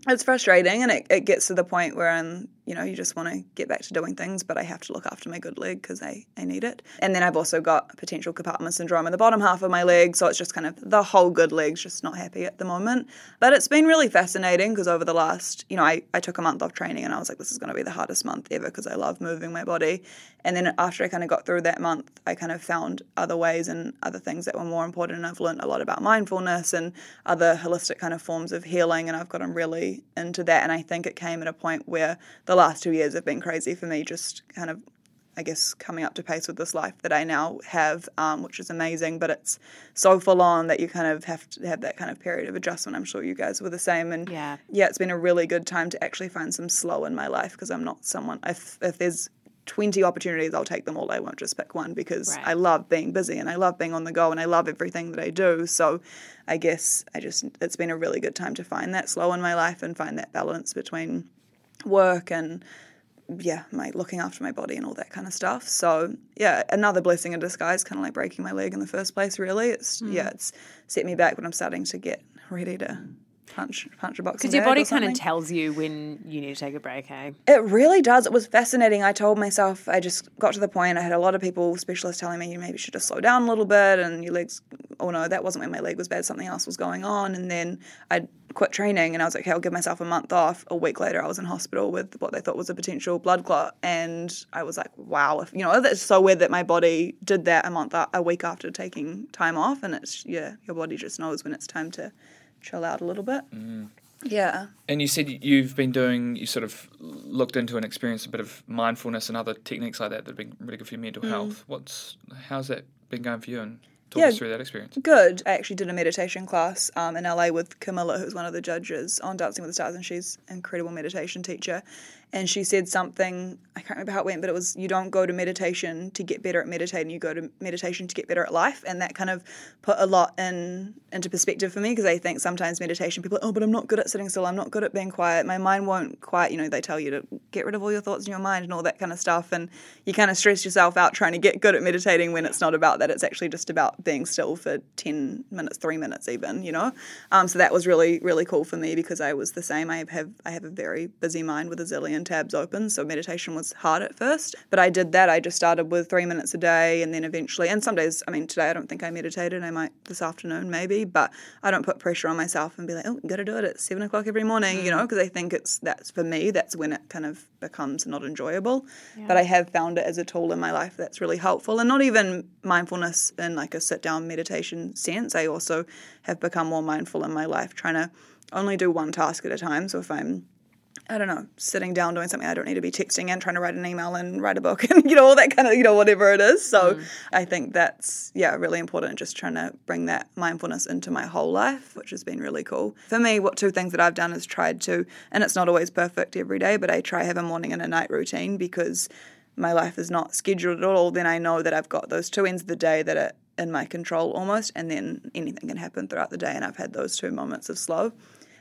it's frustrating and it, it gets to the point where I'm, you know, you just want to get back to doing things, but I have to look after my good leg because I, I need it. And then I've also got potential compartment syndrome in the bottom half of my leg. So it's just kind of the whole good leg's just not happy at the moment. But it's been really fascinating because over the last, you know, I, I took a month off training and I was like, this is going to be the hardest month ever because I love moving my body. And then after I kind of got through that month, I kind of found other ways and other things that were more important. And I've learned a lot about mindfulness and other holistic kind of forms of healing. And I've gotten really into that. And I think it came at a point where the last two years have been crazy for me, just kind of I guess coming up to pace with this life that I now have, um, which is amazing. But it's so full on that you kind of have to have that kind of period of adjustment. I'm sure you guys were the same. And Yeah. yeah, it's been a really good time to actually find some slow in my life because I'm not someone. If if there's 20 opportunities, I'll take them all. I won't just pick one because Right. I love being busy and I love being on the go and I love everything that I do. So I guess I just it's been a really good time to find that slow in my life and find that balance between work and yeah, my looking after my body and all that kind of stuff. So yeah, another blessing in disguise, kind of like breaking my leg in the first place. Really, it's Mm. yeah, it's set me back when I'm starting to get ready to punch punch a box. Because your body kind of tells you when you need to take a break, hey? It really does. It was fascinating. I told myself, I just got to the point, I had a lot of people, specialists telling me you maybe should just slow down a little bit and your legs, oh no, that wasn't when my leg was bad, something else was going on. And then I quit training and I was like, okay, I'll give myself a month off. A week later, I was in hospital with what they thought was a potential blood clot. And I was like, wow, if, you know, that's so weird that my body did that a month, a week after taking time off. And it's, yeah, your body just knows when it's time to chill out a little bit. Yeah. And you said you've been doing, you sort of looked into and experienced a bit of mindfulness and other techniques like that that have been really good for your mental health. What's how's that been going for you? And talk Yeah. us through that experience. Good. I actually did a meditation class um, in LA with Camilla, who's one of the judges on Dancing with the Stars, and she's an incredible meditation teacher. And she said something, I can't remember how it went, but it was you don't go to meditation to get better at meditating, you go to meditation to get better at life. And that kind of put a lot in into perspective for me because I think sometimes meditation, people are, oh, but I'm not good at sitting still, I'm not good at being quiet, my mind won't quite, you know, they tell you to get rid of all your thoughts in your mind and all that kind of stuff. And you kind of stress yourself out trying to get good at meditating when it's not about that. It's actually just about being still for 10 minutes, three minutes even, you know? Um, so that was really, really cool for me because I was the same. I have, I have a very busy mind with a zillion tabs open. So meditation was hard at first, but I did that. I just started with three minutes a day and then eventually, and some days, I mean, today I don't think I meditated. I might this afternoon maybe, but I don't put pressure on myself and be like, oh, you got to do it at seven o'clock every morning, you know, mm. because I think it's, that's for me, that's when it kind of becomes not enjoyable. But I have found it as a tool in my life that's really helpful and not even mindfulness in like a sit down meditation sense. I also have become more mindful in my life, trying to only do one task at a time. So if I'm I don't know, sitting down doing something I don't need to be texting and trying to write an email and write a book (laughs) and you know all that kind of you know whatever it is. So mm. I think that's yeah really important. Just trying to bring that mindfulness into my whole life, which has been really cool for me. What two things that I've done is tried to, and it's not always perfect every day, but I try have a morning and a night routine because my life is not scheduled at all. Then I know that I've got those two ends of the day that are in my control almost, and then anything can happen throughout the day. And I've had those two moments of slow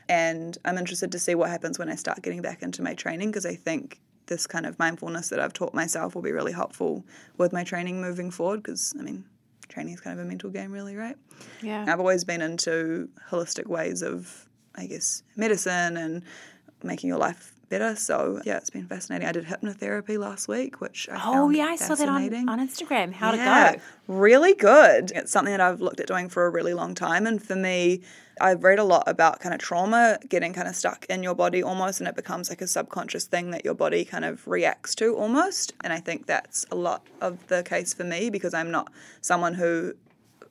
and I'm interested to see what happens when I start getting back into my training because I think this kind of mindfulness that I've taught myself will be really helpful with my training moving forward because I mean training is kind of a mental game really right Yeah. I've always been into holistic ways of I guess medicine and making your life better so yeah it's been fascinating I did hypnotherapy last week which I Oh, yeah, I saw that on, on Instagram. How'd Yeah, it go? Really good. It's something that I've looked at doing for a really long time. And for me, I've read a lot about kind of trauma getting kind of stuck in your body almost, and it becomes like a subconscious thing that your body kind of reacts to almost. And I think that's a lot of the case for me because I'm not someone who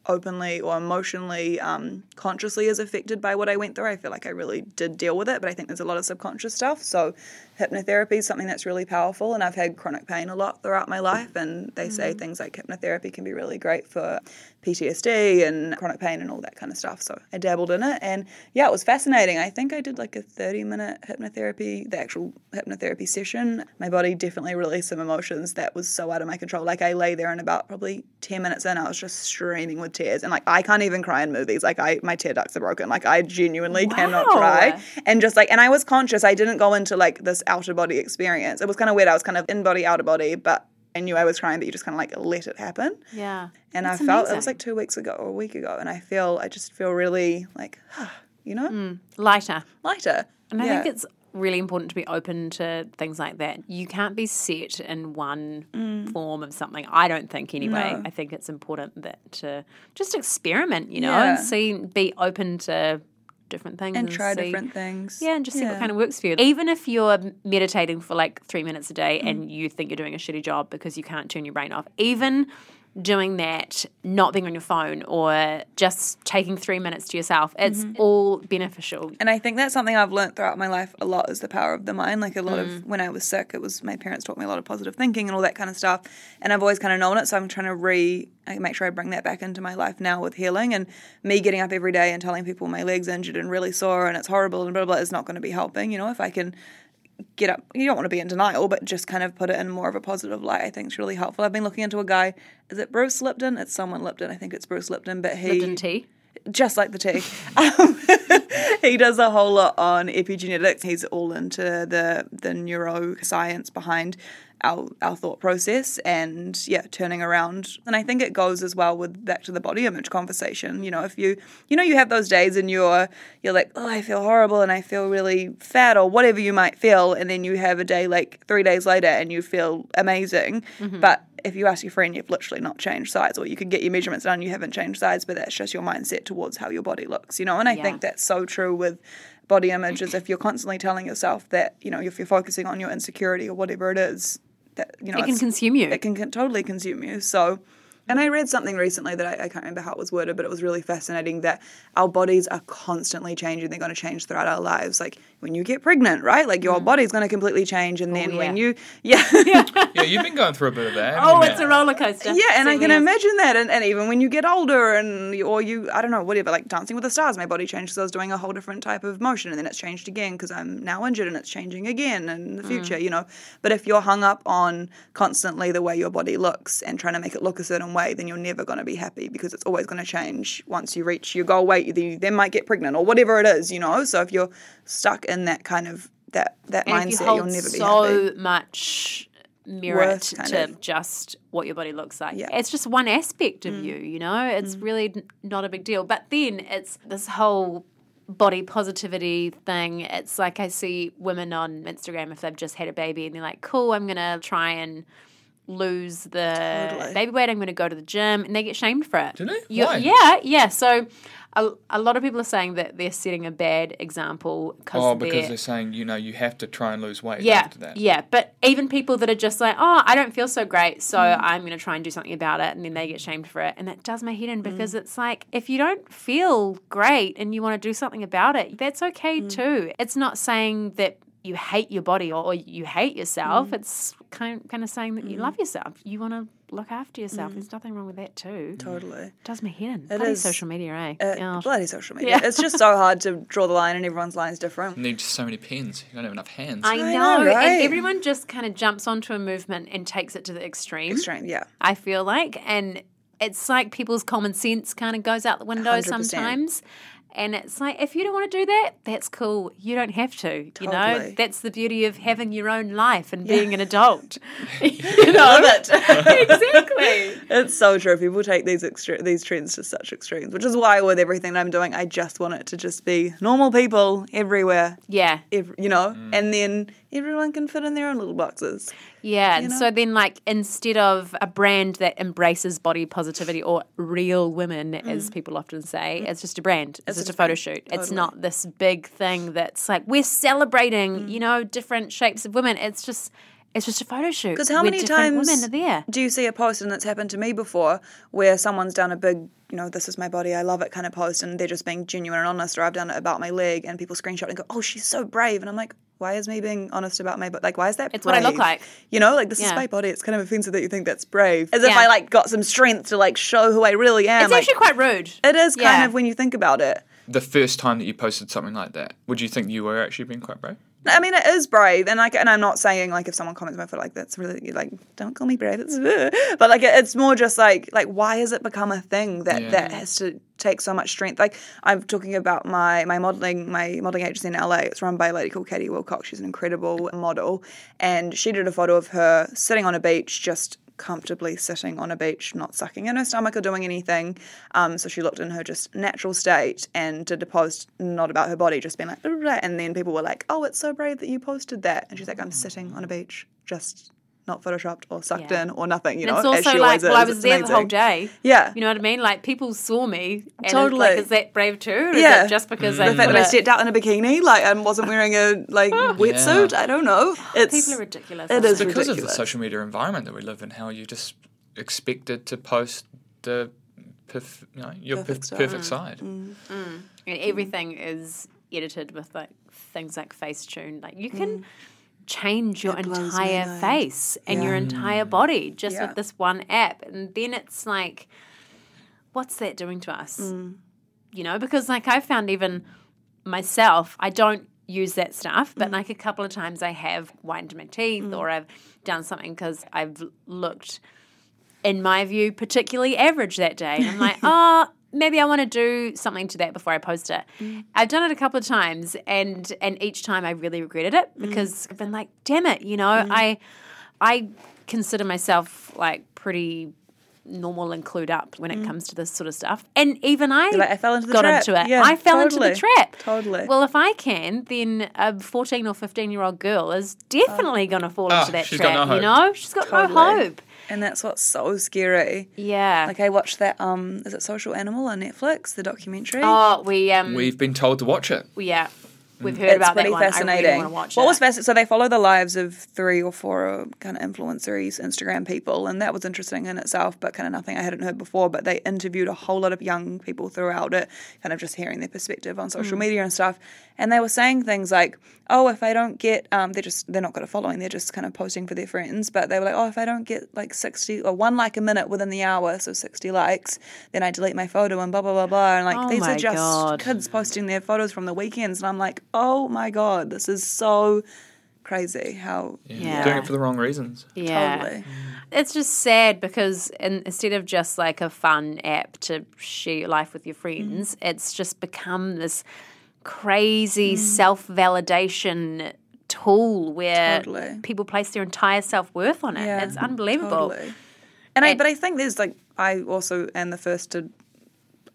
openly or emotionally um, consciously is affected by what I went through. I feel like I really did deal with it, but I think there's a lot of subconscious stuff. So hypnotherapy is something that's really powerful, and I've had chronic pain a lot throughout my life, and they say mm-hmm. things like hypnotherapy can be really great for PTSD and chronic pain and all that kind of stuff. So I dabbled in it, and yeah, it was fascinating. I think I did like a 30 minute hypnotherapy, the actual hypnotherapy session. My body definitely released some emotions that was so out of my control. Like I lay there and about probably 10 minutes in, I was just streaming with tears, and like I can't even cry in movies. Like I, my tear ducts are broken. Like I genuinely cannot cry, and just like, and I was conscious. I didn't go into like this outer body experience. It was kind of weird. I was kind of in body, outer body, but. I knew I was crying, but you just kind of like let it happen. Yeah. And That's I felt it was like two weeks ago or a week ago, and I feel I just feel really like, (sighs) you know, Lighter. lighter. And I Yeah. think it's really important to be open to things like that. You can't be set in one form of something. I don't think anyway. Mm. No. I think it's important that to just experiment, you know, Yeah. and see be open to different things and try see- different things. yeah, and just see what kind of works for you. Even if you're meditating for like three minutes a day Mm. and you think you're doing a shitty job because you can't turn your brain off, even doing that, not being on your phone or just taking three minutes to yourself, it's Mm-hmm. all beneficial. And I think that's something I've learned throughout my life a lot is the power of the mind. Like a lot Mm. of when I was sick, it was my parents taught me a lot of positive thinking and all that kind of stuff. And I've always kind of known it, so I'm trying to re I make sure I bring that back into my life now with healing and me getting up every day and telling people my legs injured and really sore and it's horrible and blah blah, blah is not going to be helping. You know, if I can get up you don't want to be in denial but just kind of put it in more of a positive light i think it's really helpful i've been looking into a guy is it bruce lipton it's someone lipton i think it's bruce lipton but he Lipton tea. Just like the tea. (laughs) Um, (laughs) he does a whole lot on epigenetics. He's all into the the neuroscience behind our our thought process and yeah, turning around. And I think it goes as well with back to the body image conversation. You know, if you you know you have those days and you're you're like, oh, I feel horrible and I feel really fat or whatever you might feel, and then you have a day like three days later and you feel amazing, but if you ask your friend, you've literally not changed size, or you could get your measurements done, you haven't changed size, but that's just your mindset towards how your body looks, you know. And I Yeah. think that's so true with body image. Is if you're constantly telling yourself that, you know, if you're focusing on your insecurity or whatever it is, that you know It can consume you. It can, can totally consume you. So. And I read something recently that I, I can't remember how it was worded, but it was really fascinating that our bodies are constantly changing. They're going to change throughout our lives. Like when you get pregnant, right? Like your body's going to completely change. And then when Mm. Oh, yeah. you, (laughs) yeah, (laughs) Yeah, you've been going through a bit of that. Oh, it's you? a roller coaster. Yeah, and I can is. imagine that, and, and even when you get older, and you- or you, I don't know, whatever, like Dancing with the Stars, my body changed because I was doing a whole different type of motion, and then it's changed again because I'm now injured, and it's changing again in the future, you know. But if you're hung up on constantly the way your body looks and trying to make it look a certain way, then you're never going to be happy because it's always going to change. Once you reach your goal weight, you then might get pregnant or whatever it is, you know. So if you're stuck in that kind of that that And mindset, you you'll never be so happy. much merit to of. just what your body looks like. Yeah. It's just one aspect of mm. you, you know? It's mm. really not a big deal. But then it's this whole body positivity thing. It's like I see women on Instagram if they've just had a baby and they're like, cool, I'm going to try and lose the Totally. baby weight. I'm going to go to the gym and they get shamed for it. Do they? You- Why? Yeah, yeah. So a, a lot of people are saying that they're setting a bad example because Oh, because they're they're saying, you know, you have to try and lose weight yeah, after that. yeah. But even people that are just like, oh, I don't feel so great, so Mm. I'm going to try and do something about it, and then they get shamed for it, and that does my Mm. head in because it's like if you don't feel great and you want to do something about it, that's okay Mm. too. It's not saying that you hate your body or, or you hate Mm. yourself. It's kind kind of saying that you love yourself. You want to look after Mm. yourself. There's nothing wrong with that too. Totally. It Does me head in. It Bloody is- social media, eh? Uh, Oh. bloody social media. Yeah. It's just so hard to draw the line, and everyone's line is different. You need so many pens. You don't have enough hands. I I know, know, right? and everyone just kind of jumps onto a movement and takes it to the extreme. Extreme, yeah. I feel like. And it's like people's common sense kind of goes out the window 100%. sometimes. And it's like, if you don't want to do that, that's cool. You don't have to. You know, that's the beauty of having your own life and being an adult. (laughs) you know, (laughs) (laughs) exactly. It's so true. People take these extre- these trends to such extremes, which is why with everything that I'm doing, I just want it to just be normal people everywhere, Yeah. ev- you know, mm. and then everyone can fit in their own little boxes. Yeah. And know? so then, like, instead of a brand that embraces body positivity or real women, mm. as people often say, mm. it's just a brand. It's, just a photo shoot. It's not this big thing that's like, we're celebrating, mm. you know, different shapes of women. It's just. It's just a photo shoot. Because how many times women are there? do you see a post, and it's happened to me before, where someone's done a big, you know, this is my body, I love it kind of post, and they're just being genuine and honest, or I've done it about my leg, and people screenshot and go, oh, she's so brave, and I'm like, why is me being honest about my body? Like, why is that? It's what I look like. You know, like this is my body. It's kind of offensive that you think that's brave, as if Yeah. I like got some strength to like show who I really am. It's like, actually quite rude. it is kind Yeah. of when you think about it. the first time that you posted something like that, would you think you were actually being quite brave? I mean, it is brave, and like, and I'm not saying like if someone comments my foot like that's really like don't call me brave, it's but like it's more just like like why has it become a thing that Yeah. that has to take so much strength? Like I'm talking about my my modeling my modeling agency in LA. It's run by a lady called Katie Wilcox. She's an incredible model, and she did a photo of her sitting on a beach just comfortably sitting on a beach, not sucking in her stomach or doing anything. Um, so she looked in her just natural state and did a post not about her body, just being like, blah, blah, blah. and then people were like, "Oh, it's so brave that you posted that," and she's like, "I'm sitting on a beach, just." Not photoshopped or sucked Yeah. in or nothing, you And know. it's as also she like, always well, I was It's there the whole day. Yeah. You know what I mean? Like people saw me. And Totally. It's like, is that brave too? Or is Yeah. just because mm. The fact that I stepped out in a bikini, like, and wasn't wearing a like (laughs) wetsuit, I don't know. It's People are ridiculous. It is aren't is they? because of the social media environment that we live in, how you just expected to post the perf- you know, your Perfect perfect, side. perfect mm. side. Mm. and everything is edited with like things like Facetune. Like you can change your It blows my entire face and your entire body just Yeah. with this one app, and then it's like, what's that doing to us? Mm. You know, because like I found even myself, I don't use that stuff, but mm. like a couple of times I have whitened my teeth mm. or I've done something because I've looked in my view, particularly average that day. And I'm like, (laughs) oh, maybe I want to do something to that before I post it. Mm. I've done it a couple of times, and and each time I really regretted it mm. because I've been like, damn it, you know, mm. I I consider myself like pretty normal and clued up when it comes to this sort of stuff. And even I, like, I fell into the got trap. into it. Yeah, I fell into the totally. trap. Totally. Well, if I can, then a 14 or 15 year old girl is definitely oh. going to fall Oh, into ah, that she's got trap. no You know, she's got no Totally. hope. And that's what's so scary. Yeah. Like I watched that um is it Social Animal on Netflix, the documentary? Oh, we um, We've been told to watch it. yeah, we've heard it's about that pretty one. fascinating. I really want to watch what it. was fascinating? So they follow the lives of three or four kind of influencers, Instagram people, and that was interesting in itself, but kind of nothing I hadn't heard before. But they interviewed a whole lot of young people throughout it, kind of just hearing their perspective on social Mm. media and stuff. And they were saying things like, "Oh, if I don't get, um, they're just they're not good at following. They're just kind of posting for their friends." But they were like, "Oh, if I don't get like sixty or one like a minute within the hour, so sixty likes, then I delete my photo and blah blah blah blah." And like Oh these are just God. kids posting their photos from the weekends, and I'm like, oh my god, this is so crazy. How Yeah. Doing it for the wrong reasons. Yeah. totally. It's just sad because in, instead of just like a fun app to share your life with your friends, mm. it's just become this crazy mm. self validation tool where Totally. people place their entire self worth on it. Yeah, it's unbelievable. Totally. And I, but I think there's like I also am the first to,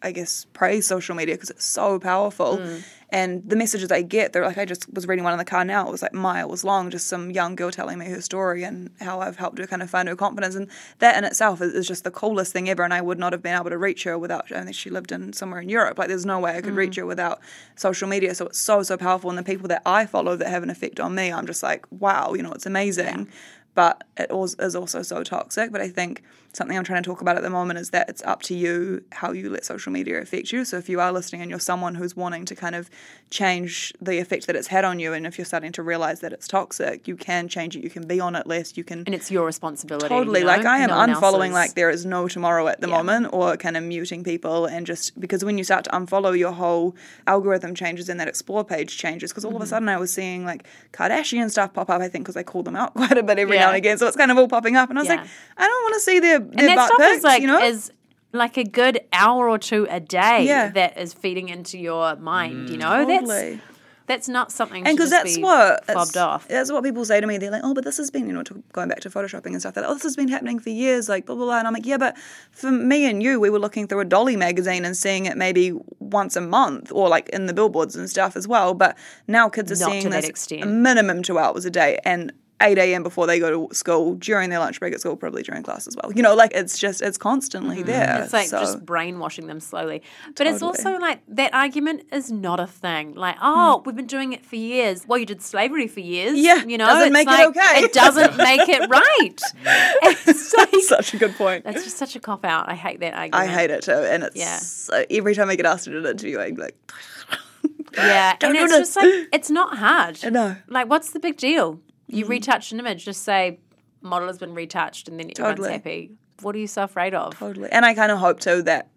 I guess, praise social media because it's so powerful. Mm. And the messages I get, they're like I just was reading one in the car now. It was like miles long, just some young girl telling me her story and how I've helped her kind of find her confidence. And that in itself is, is just the coolest thing ever. And I would not have been able to reach her without. I think she lived in somewhere in Europe. Like there's no way I could Mm. reach her without social media. So it's so so powerful. And the people that I follow that have an effect on me, I'm just like, wow, you know, it's amazing but it is also so toxic. But I think something I'm trying to talk about at the moment is that it's up to you how you let social media affect you. So if you are listening and you're someone who's wanting to kind of change the effect that it's had on you, and if you're starting to realize that it's toxic, you can change it. You can be on it less. You can And it's your responsibility. Totally. you Like? I am No unfollowing like there is no tomorrow at the Yeah. moment or kind of muting people and just because when you start to unfollow your whole algorithm changes and that explore page changes because all Mm-hmm. of a sudden I was seeing like Kardashian stuff pop up I think because I call them out (laughs) quite a bit every now and again so it's kind of all popping up and I was Yeah. like I don't want to see their, and that stuff is like you know is like a good hour or two a day Yeah. that is feeding into your mind. You know, mm. that's Totally. that's not something. and because that's what fobbed that's, off. that's what people say to me. They're like, "Oh, but this has been, you know, going back to photoshopping and stuff. They're like, oh, this has been happening for years, like blah blah blah." And I'm like, "Yeah, but for me and you, we were looking through a Dolly magazine and seeing it maybe once a month, or like in the billboards and stuff as well. But now kids are Not seeing this a minimum two hours a day and." 8 a.m. before they go to school, during their lunch break at school, probably during class as well. You know, like it's just, it's constantly there. Mm-hmm. It's like so- just brainwashing them slowly. But it's also like that argument is not a thing. Like, oh, Hmm. we've been doing it for years. Well, you did slavery for years. Yeah, You know, doesn't make it okay. It doesn't (laughs) make it right. (laughs) It's like, such a good point. that's just such a cop out. I hate that argument. I hate it too. And it's Yeah. so every time I get asked to do an interview, I'm like, (laughs) Yeah. Don't and it's just like, it's not hard. no. Like, what's the big deal? Mm-hmm. You retouch an image, just say, model has been retouched, and then everyone's Totally. happy. What are you so afraid of? Totally. And I kind of hope too that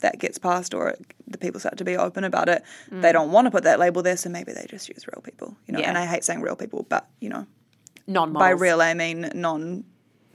that gets passed or it, the people start to be open about it, they don't want to put that label there, so maybe they just use real people. You know, Mm. Yeah. and I hate saying real people, but you know, Non by real I mean non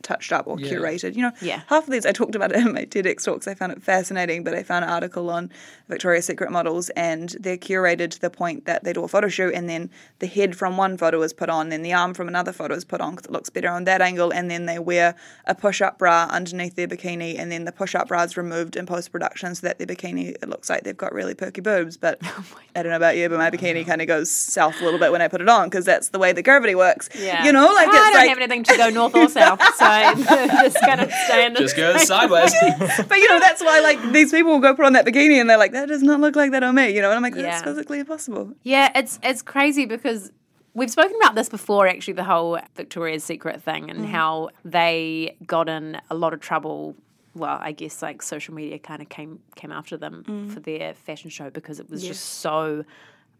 touched up or curated. You know, Yeah. half of these I talked about it (laughs) in my TEDx talks. I found it fascinating, but I found an article on Victoria's Secret models, and they're curated to the point that they do a photo shoot, and then the head from one photo is put on, then the arm from another photo is put on because it looks better on that angle, and then they wear a push-up bra underneath their bikini, and then the push-up bra is removed in post-production so that their bikini it looks like they've got really perky boobs. But (laughs) oh I don't know about you, but my bikini kind of goes south a little bit when I put it on because that's the way the gravity works. Yeah. You know, like I don't like have anything to go north or south, (laughs) so (laughs) just kind of stay in the Just go sideways. but you know that's why like these people will go put on that bikini and they're like that does not look like that on me you know and i'm like that's Yeah. physically impossible Yeah, it's it's crazy because we've spoken about this before actually the whole Victoria's Secret thing and mm. how they got in a lot of trouble well, I guess like social media kind of came came after them mm. for their fashion show because it was just so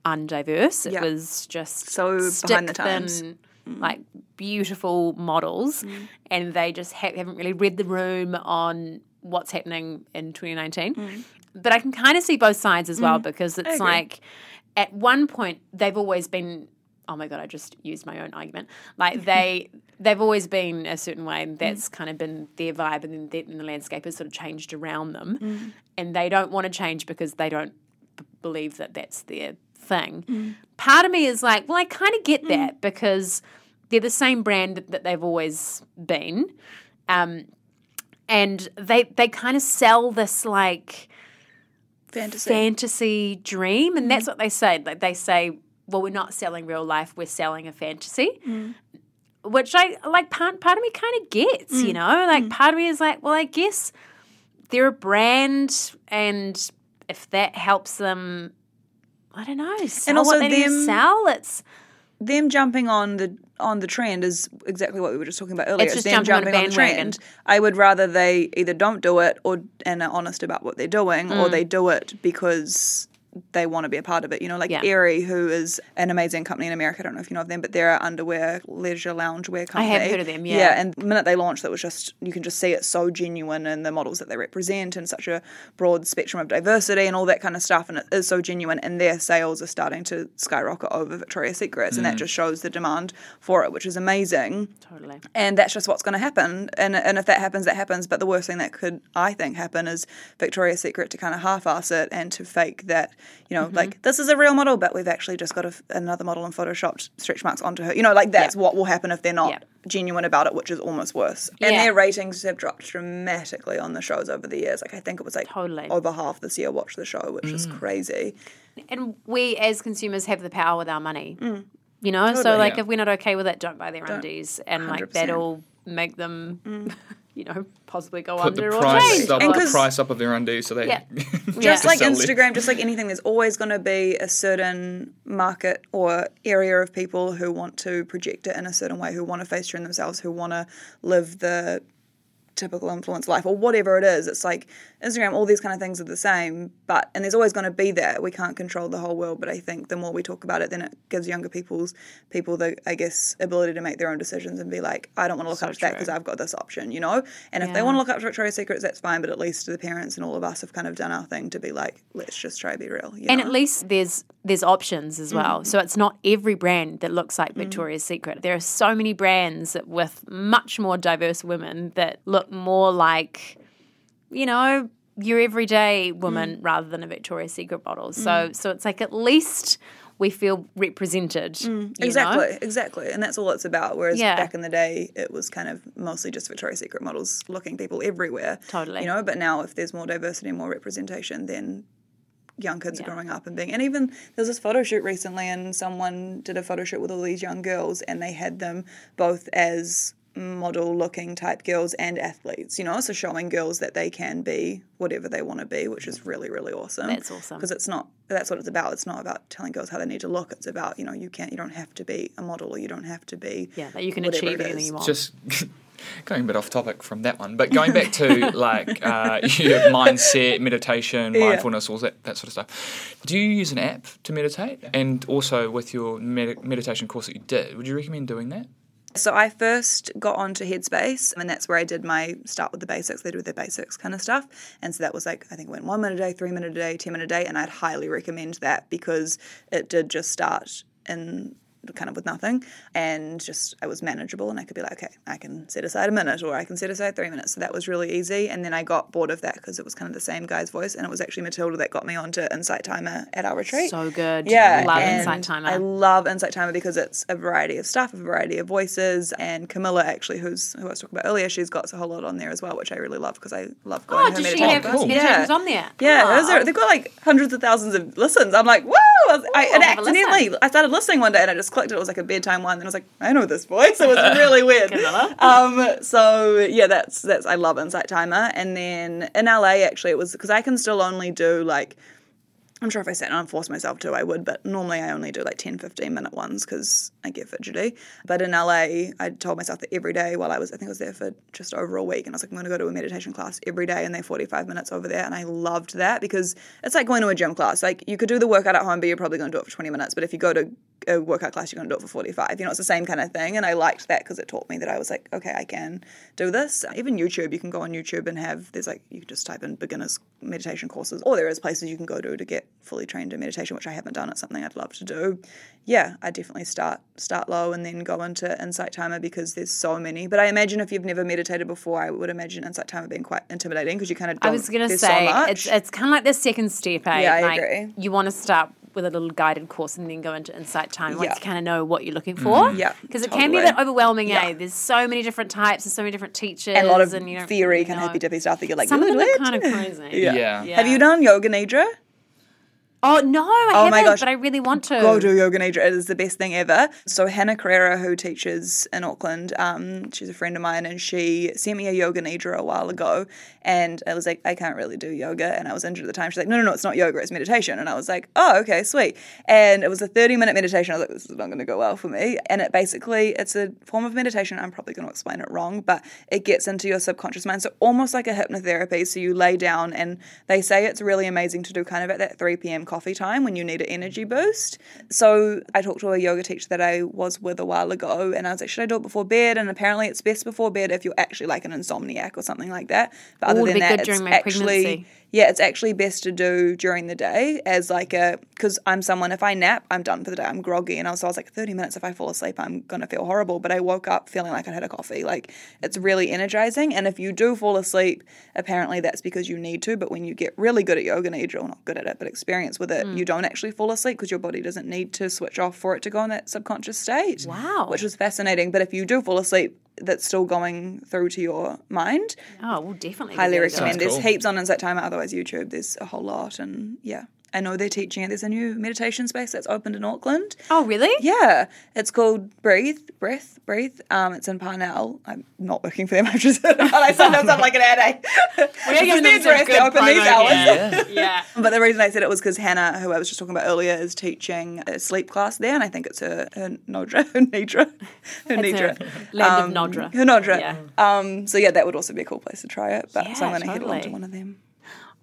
undiverse. It Yeah. was just So stick behind the times. thin, Mm. like beautiful models, mm. and they just ha- haven't really read the room on what's happening in 2019. Mm. But I can kind of see both sides as well because it's like at one point they've always been oh my god i just used my own argument. Like (laughs) they they've always been a certain way and that's kind of been their vibe and then the, and the landscape has sort of changed around them. And they don't want to change because they don't b- believe that that's their thing. Mm. Part of me is like well i kind of get mm. that because they're the same brand that they've always been. Um, and they they kind of sell this like fantasy. fantasy dream and that's mm. what they say. Like they say well we're not selling real life we're selling a fantasy. Which i like part, part of me kind of gets you know? Like part of me is like well i guess they're a brand and if that helps them i don't know sell also what they need to them- sell it's them jumping on the on the trend is exactly what we were just talking about earlier. It's just them jumping on a the trend. I would rather they either don't do it or and are honest about what they're doing, Mm. or they do it because they want to be a part of it. You know, like Yeah. Aerie, who is an amazing company in America. I don't know if you know of them, but they're an underwear, leisure, loungewear company. I have heard of them, yeah. Yeah, and the minute they launched, that was just you can just see it's so genuine and the models that they represent and such a broad spectrum of diversity and all that kind of stuff, and it is so genuine. And their sales are starting to skyrocket over Victoria's Secrets, and that mm. just shows the demand for it, which is amazing. totally And that's just what's going to happen. And and if that happens, that happens. But the worst thing that could, I think, happen is Victoria's Secret to kind of half-ass it and to fake that, you know, mm-hmm. like this is a real model, but we've actually just got a, another model and photoshopped stretch marks onto her. You know, like that's what will happen if they're not Yeah. genuine about it, which is almost worse. And Yeah. their ratings have dropped dramatically on the shows over the years. Like I think it was like Totally. over half this year watched the show, which is mm. crazy. and we as consumers have the power with our money. Mm. You know, so like Yeah. if we're not okay with it, don't buy their undies, and like 100%. that'll make them, mm. (laughs) you know, possibly go Put the under or price change. up, And the 'cause- price up of their undies so they Yeah. (laughs) just Yeah. like Sell it. Instagram, just like anything, there's always going to be a certain market or area of people who want to project it in a certain way, who want to Facetune themselves, who want to live the typical influence life or whatever it is. It's like Instagram, all these kind of things are the same, but and there's always going to be that. We can't control the whole world, but I think the more we talk about it, then it gives younger people's people the I guess ability to make their own decisions and be like, I don't want to look So up to that because I've got this option, you know. And if they want to look up to Victoria's Secrets, that's fine. But at least the parents and all of us have kind of done our thing to be like, let's just try to be real. You And know? at least there's there's options as mm. well. So it's not every brand that looks like mm. Victoria's Secret. There are so many brands with much more diverse women that look more like, you know, your everyday woman mm. rather than a Victoria's Secret bottle. So mm. so it's like at least we feel represented. Mm. you know? Exactly, exactly. And that's all it's about. Whereas Yeah. back in the day, it was kind of mostly just Victoria's Secret models looking people everywhere. Totally. You know, but now if there's more diversity and more representation, then young kids Yeah. are growing up and being. And even there was this photo shoot recently, and someone did a photo shoot with all these young girls, and they had them both as model looking type girls and athletes, you know, so showing girls that they can be whatever they want to be, which is really, really awesome. That's awesome. Because it's not, that's what it's about. It's not about telling girls how they need to look. It's about, you know, you can't, you don't have to be a model or you don't have to be. Yeah, that you can achieve anything you want. just (laughs) going a bit off topic from that one, but going back to (laughs) like uh, your mindset, meditation, Yeah. mindfulness, all that that sort of stuff. Do you use an app to meditate? And also with your med- meditation course that you did, would you recommend doing that? So I first got onto Headspace, and that's where I did my start with the basics. They do the basics kind of stuff, and so that was like I think it went one minute a day, three minute a day, ten minute a day, and I'd highly recommend that because it did just start in kind of with nothing and just I was manageable and I could be like, okay, I can set aside a minute or I can set aside three minutes. So that was really easy. And then I got bored of that because it was kind of the same guy's voice. And it was actually Matilda that got me onto Insight Timer at our retreat. So good. Yeah, Love and Insight Timer. I love Insight Timer because it's a variety of stuff, a variety of voices, and Camilla actually, who's who I was talking about earlier, she's got a whole lot on there as well, which I really love because I love going oh, to her does she meditation have oh, class. meditations on there? Yeah, Oh. hers are- they've got like hundreds of thousands of listens. I'm like, whoa! I, was, I, Ooh, and I'll have a listen. accidentally, I started listening one day and I just clicked it. It was like a bedtime one, and I was like, I know this voice. It was really (laughs) weird. Um, so yeah, that's that's I love Insight Timer. And then in LA, actually, it was because I can still only do like. I'm sure if I sat down and forced myself to, I would, but normally I only do like 10, 15 minute ones because I get fidgety. But in LA, I told myself that every day while I was, I think I was there for just over a week, and I was like, I'm going to go to a meditation class every day, and they're 45 minutes over there. And I loved that because it's like going to a gym class. Like you could do the workout at home, but you're probably going to do it for 20 minutes. But if you go to a workout class, you're going to do it for 45. You know, it's the same kind of thing. And I liked that because it taught me that I was like, okay, I can do this. Even YouTube, you can go on YouTube and have, there's like, you can just type in beginners meditation courses, or there is places you can go to to get fully trained in meditation, which I haven't done. It's something I'd love to do. Yeah, I definitely start start low and then go into Insight Timer because there's so many. But I imagine if you've never meditated before, I would imagine Insight Timer being quite intimidating because you kind of I don't. was gonna say so it's it's kind of like the second step. Eh? Yeah, I like, agree. You want to start with a little guided course and then go into Insight Timer once Yeah. you kind of know what you're looking for. Yeah, because it can be a bit overwhelming. Yeah. Eh? There's so many different types and so many different teachers and a lot of and you don't theory, really kind of know. hippy dippy stuff that you're like, Some of them are kind of (laughs) crazy. Yeah. Yeah. Have you done Yoga Nidra? Oh no, I Oh my haven't, gosh. but I really want to. Go do Yoga Nidra. It is the best thing ever. So Hannah Carrera, who teaches in Auckland, um, she's a friend of mine, and she sent me a Yoga Nidra a while ago. And I was like, I can't really do yoga, and I was injured at the time. She's like, No, no, no, it's not yoga, it's meditation. And I was like, Oh, okay, sweet. And it was a thirty minute meditation. I was like, This is not going to go well for me. And it basically, it's a form of meditation. I'm probably going to explain it wrong, but it gets into your subconscious mind. So almost like a hypnotherapy. So you lay down, and they say it's really amazing to do kind of at that three p.m. coffee time when you need an energy boost. So I talked to a yoga teacher that I was with a while ago, and I was like, should I do it before bed? And apparently, it's best before bed if you're actually like an insomniac or something like that. But other Ooh, than that, it's my actually pregnancy. yeah, it's actually best to do during the day as like a because I'm someone if I nap, I'm done for the day. I'm groggy, and also I was like 30 minutes. If I fall asleep, I'm gonna feel horrible. But I woke up feeling like I had a coffee. Like it's really energizing. And if you do fall asleep, apparently that's because you need to. But when you get really good at yoga nidra, or not good at it, but experience with it, Mm. you don't actually fall asleep because your body doesn't need to switch off for it to go in that subconscious state. Wow. which was fascinating. But if you do fall asleep, that's still going through to your mind Oh, we'll definitely highly that a go. recommend. There's heaps on Insight Timer. Otherwise, YouTube. There's a whole lot, and yeah, I know they're teaching it. There's a new meditation space that's opened in Auckland. Oh, really? Yeah, it's called Breathe, Breath, Breathe. Um, it's in Parnell. I'm not working for them. (laughs) I just, I sometimes I'm like an ad. We're giving them It's some their address, good open these hours. here. (laughs) Yeah. But the reason I said it was because Hannah, who I was just talking about earlier, is teaching a sleep class there, and I think it's her, her Nodra, (laughs) her Nidra, her It's her Nidra. land of Nodra. Her Nodra. Yeah. Um, so yeah, that would also be a cool place to try it. But so I'm going to head totally. on to one of them.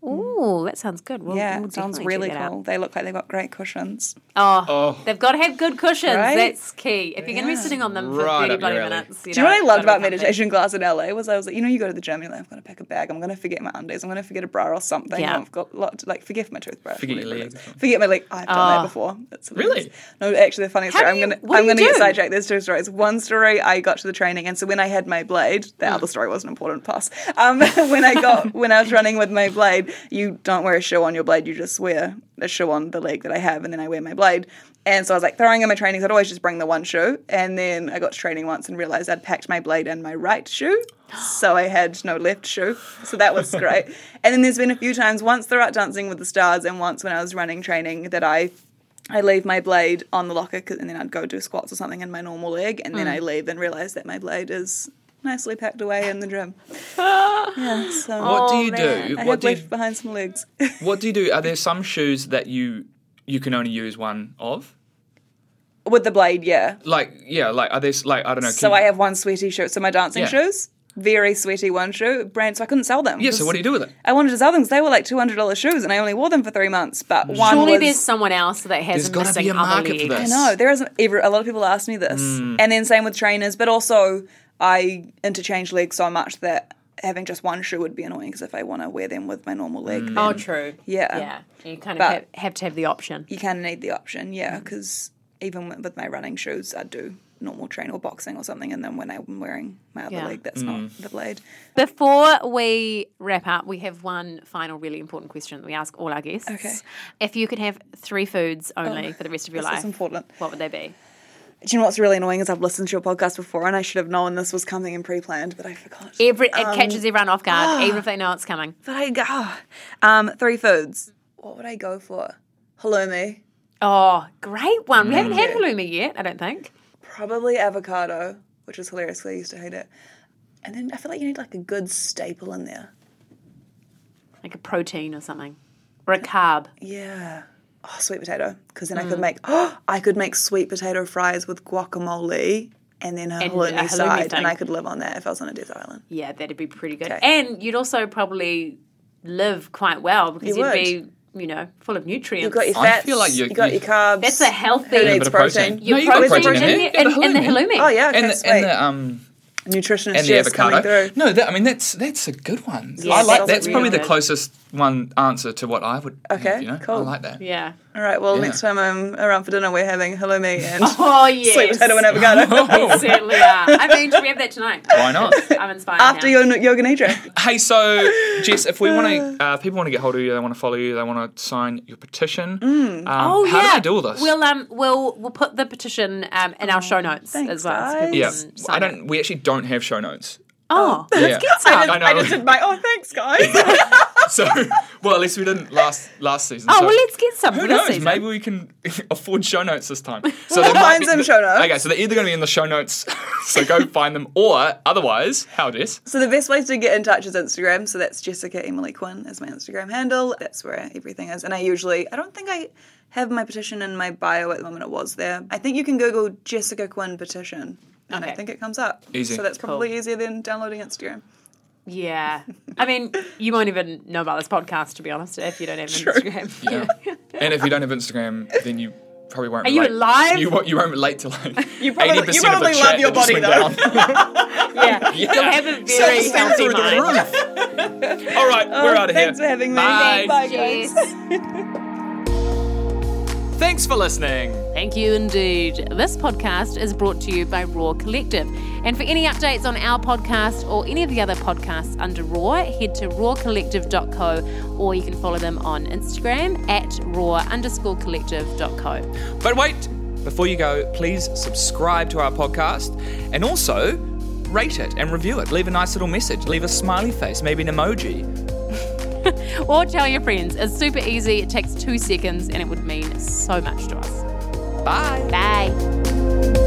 Ooh, that sounds good. We'll, Yeah, we'll sounds really cool. out. They look like they've got great cushions. Oh, Oh. they've got to have good cushions. Right? That's key. If you're going to be sitting on them for Right 30 up bloody your alley. minutes. Do you know what I loved about meditation class in LA was I was like, you know, you go to the gym, you're like, I'm gonna pack a bag, I'm gonna forget my undies, I'm gonna forget a bra or something. Yeah. I've got a lot to, like forget my toothbrush. Forget your legs is. or something. Forget my leg. I've done Oh. that before. That's Really? No, actually, the funny story. I'm gonna I'm gonna get do? sidetracked. There's two stories. One story, I got to the training, and so when I had my blade, the Mm. other story wasn't important. Pass. Um, (laughs) when I got when I was running with my blade, you don't wear a shoe on your blade. You just wear a shoe on the leg that I have, and then I wear my blade. And so I was like throwing in my trainings. I'd always just bring the one shoe, and then I got to training once and realized I'd packed my blade in my right shoe, so I had no left shoe. So that was great. (laughs) and then there's been a few times, once throughout Dancing with the Stars, and once when I was running training, that I I leave my blade on the locker and then I'd go do squats or something in my normal leg, and then mm. I leave and realize that my blade is nicely packed away in the gym. (laughs) yeah, so What do you man. do? I What have do you, left behind some legs. (laughs) what do you do? Are there some shoes that you you can only use one of? With the blade, yeah. Like yeah, like are there like I don't know. So can I have one sweaty shoe. So my dancing Yeah. shoes, very sweaty one shoe brand. So I couldn't sell them. yeah. So what do you do with it? I wanted to sell them because they were like two hundred dollars shoes, and I only wore them for three months. But one Surely was. there's someone else that has There's a gotta missing be a market leg. for this. No, there isn't. Every, a lot of people ask me this, Hmm. and then same with trainers. But also, I interchange legs so much that having just one shoe would be annoying because if I want to wear them with my normal leg, then Oh, true. Yeah. Yeah. You kind of have, have to have the option. you kind of need the option, yeah, Mm. because even with- with my running shoes, I'd do normal train or boxing or something, and then when I'm wearing my other Yeah. leg, that's not the blade. Before we wrap up, we have one final really important question that we ask all our guests. Okay. If you could have three foods only for the rest of your this is life, important. what would they be? Do you know what's really annoying is I've listened to your podcast before, and I should have known this was coming and pre-planned, but I forgot. Every, it um, catches everyone off guard, (gasps) even if they know it's coming. But I go. Um, three foods. What would I go for? Halloumi. Oh, great one. We haven't had mm. Yeah. halloumi yet, I don't think. Probably avocado, which is hilarious 'cause I used to hate it. And then I feel like you need like a good staple in there. Like a protein or something. Or a carb. Yeah. Oh, sweet potato. Because then I could make. Oh, (gasps) I could make sweet potato fries with guacamole and then a And a halloumi halloumi side, thing. and I could live on that if I was on a desert island. Yeah, that'd be pretty good. Okay. And you'd also probably live quite well because You you'd would. be, you know, full of nutrients. You've got your I feel like you- you got your carbs. That's a healthy- Who needs protein. protein? Your No, you got protein, protein in in, there. the, in, the in the halloumi. halloumi. Oh yeah, okay, and the, sweet. and the um nutritionist and the Jess coming avocado. through. No, that, I mean that's that's a good one. Yeah, I like that's that's really probably the good. closest one answer to what I would. have, Okay, you know? cool. I like that. Yeah. All right, well, Yeah. next time I'm around for dinner, we're having halloumi and (laughs) Oh, yes. sweet potato and avocado. (laughs) We (laughs) certainly are. I mean, should we have that tonight? Why not? I'm inspired. After now. your yoga nidra. Hey, so Jess, if we want to, uh, if people want to get hold of you, they want to follow you, they want to sign your petition. Um, Oh how yeah. do they do all this? We'll um we'll we'll put the petition um in our show notes thanks, as well. so guys. people yeah, I don't. it. We actually don't have show notes. Oh, Yeah. let's get some. I, I know. I just did my, oh, thanks, guys. (laughs) So, well, at least we didn't last last season. Oh so well, let's get some Who for this knows? season. Maybe we can (laughs) afford show notes this time. (laughs) So We'll there might find be- some show notes. Okay, so they're either going to be in the show notes, so go find them, or otherwise, how Jess? so the best place to get in touch is Instagram. So that's Jessica Emily Quinn is my Instagram handle. That's where everything is. And I usually, I don't think I have my petition in my bio at the moment. It was there. I think you can Google Jessica Quinn petition. And I think it comes up. Easy. So that's probably easier than downloading Instagram. Yeah, I mean, you won't even know about this podcast to be honest if you don't have True. Instagram. Yeah. and if you don't have Instagram, then you probably won't. Are you relate. alive? You won't. You won't relate to like. (laughs) You probably- you 80% of the love your body, though. down. (laughs) yeah. You'll have a very Self-esteem healthy mind. roof. (laughs) All right, we're out of here. Thanks for having me. Bye. Bye, guys. Thanks for listening. Thank you indeed. This podcast is brought to you by Raw Collective. And for any updates on our podcast or any of the other podcasts under Raw, head to rawcollective.co or you can follow them on Instagram at raw underscore collective.co. But wait, before you go, please subscribe to our podcast and also rate it and review it. Leave a nice little message. Leave a smiley face, maybe an emoji. (laughs) (laughs) Or tell your friends. It's super easy, it takes two seconds, and it would mean so much to us. Bye. Bye.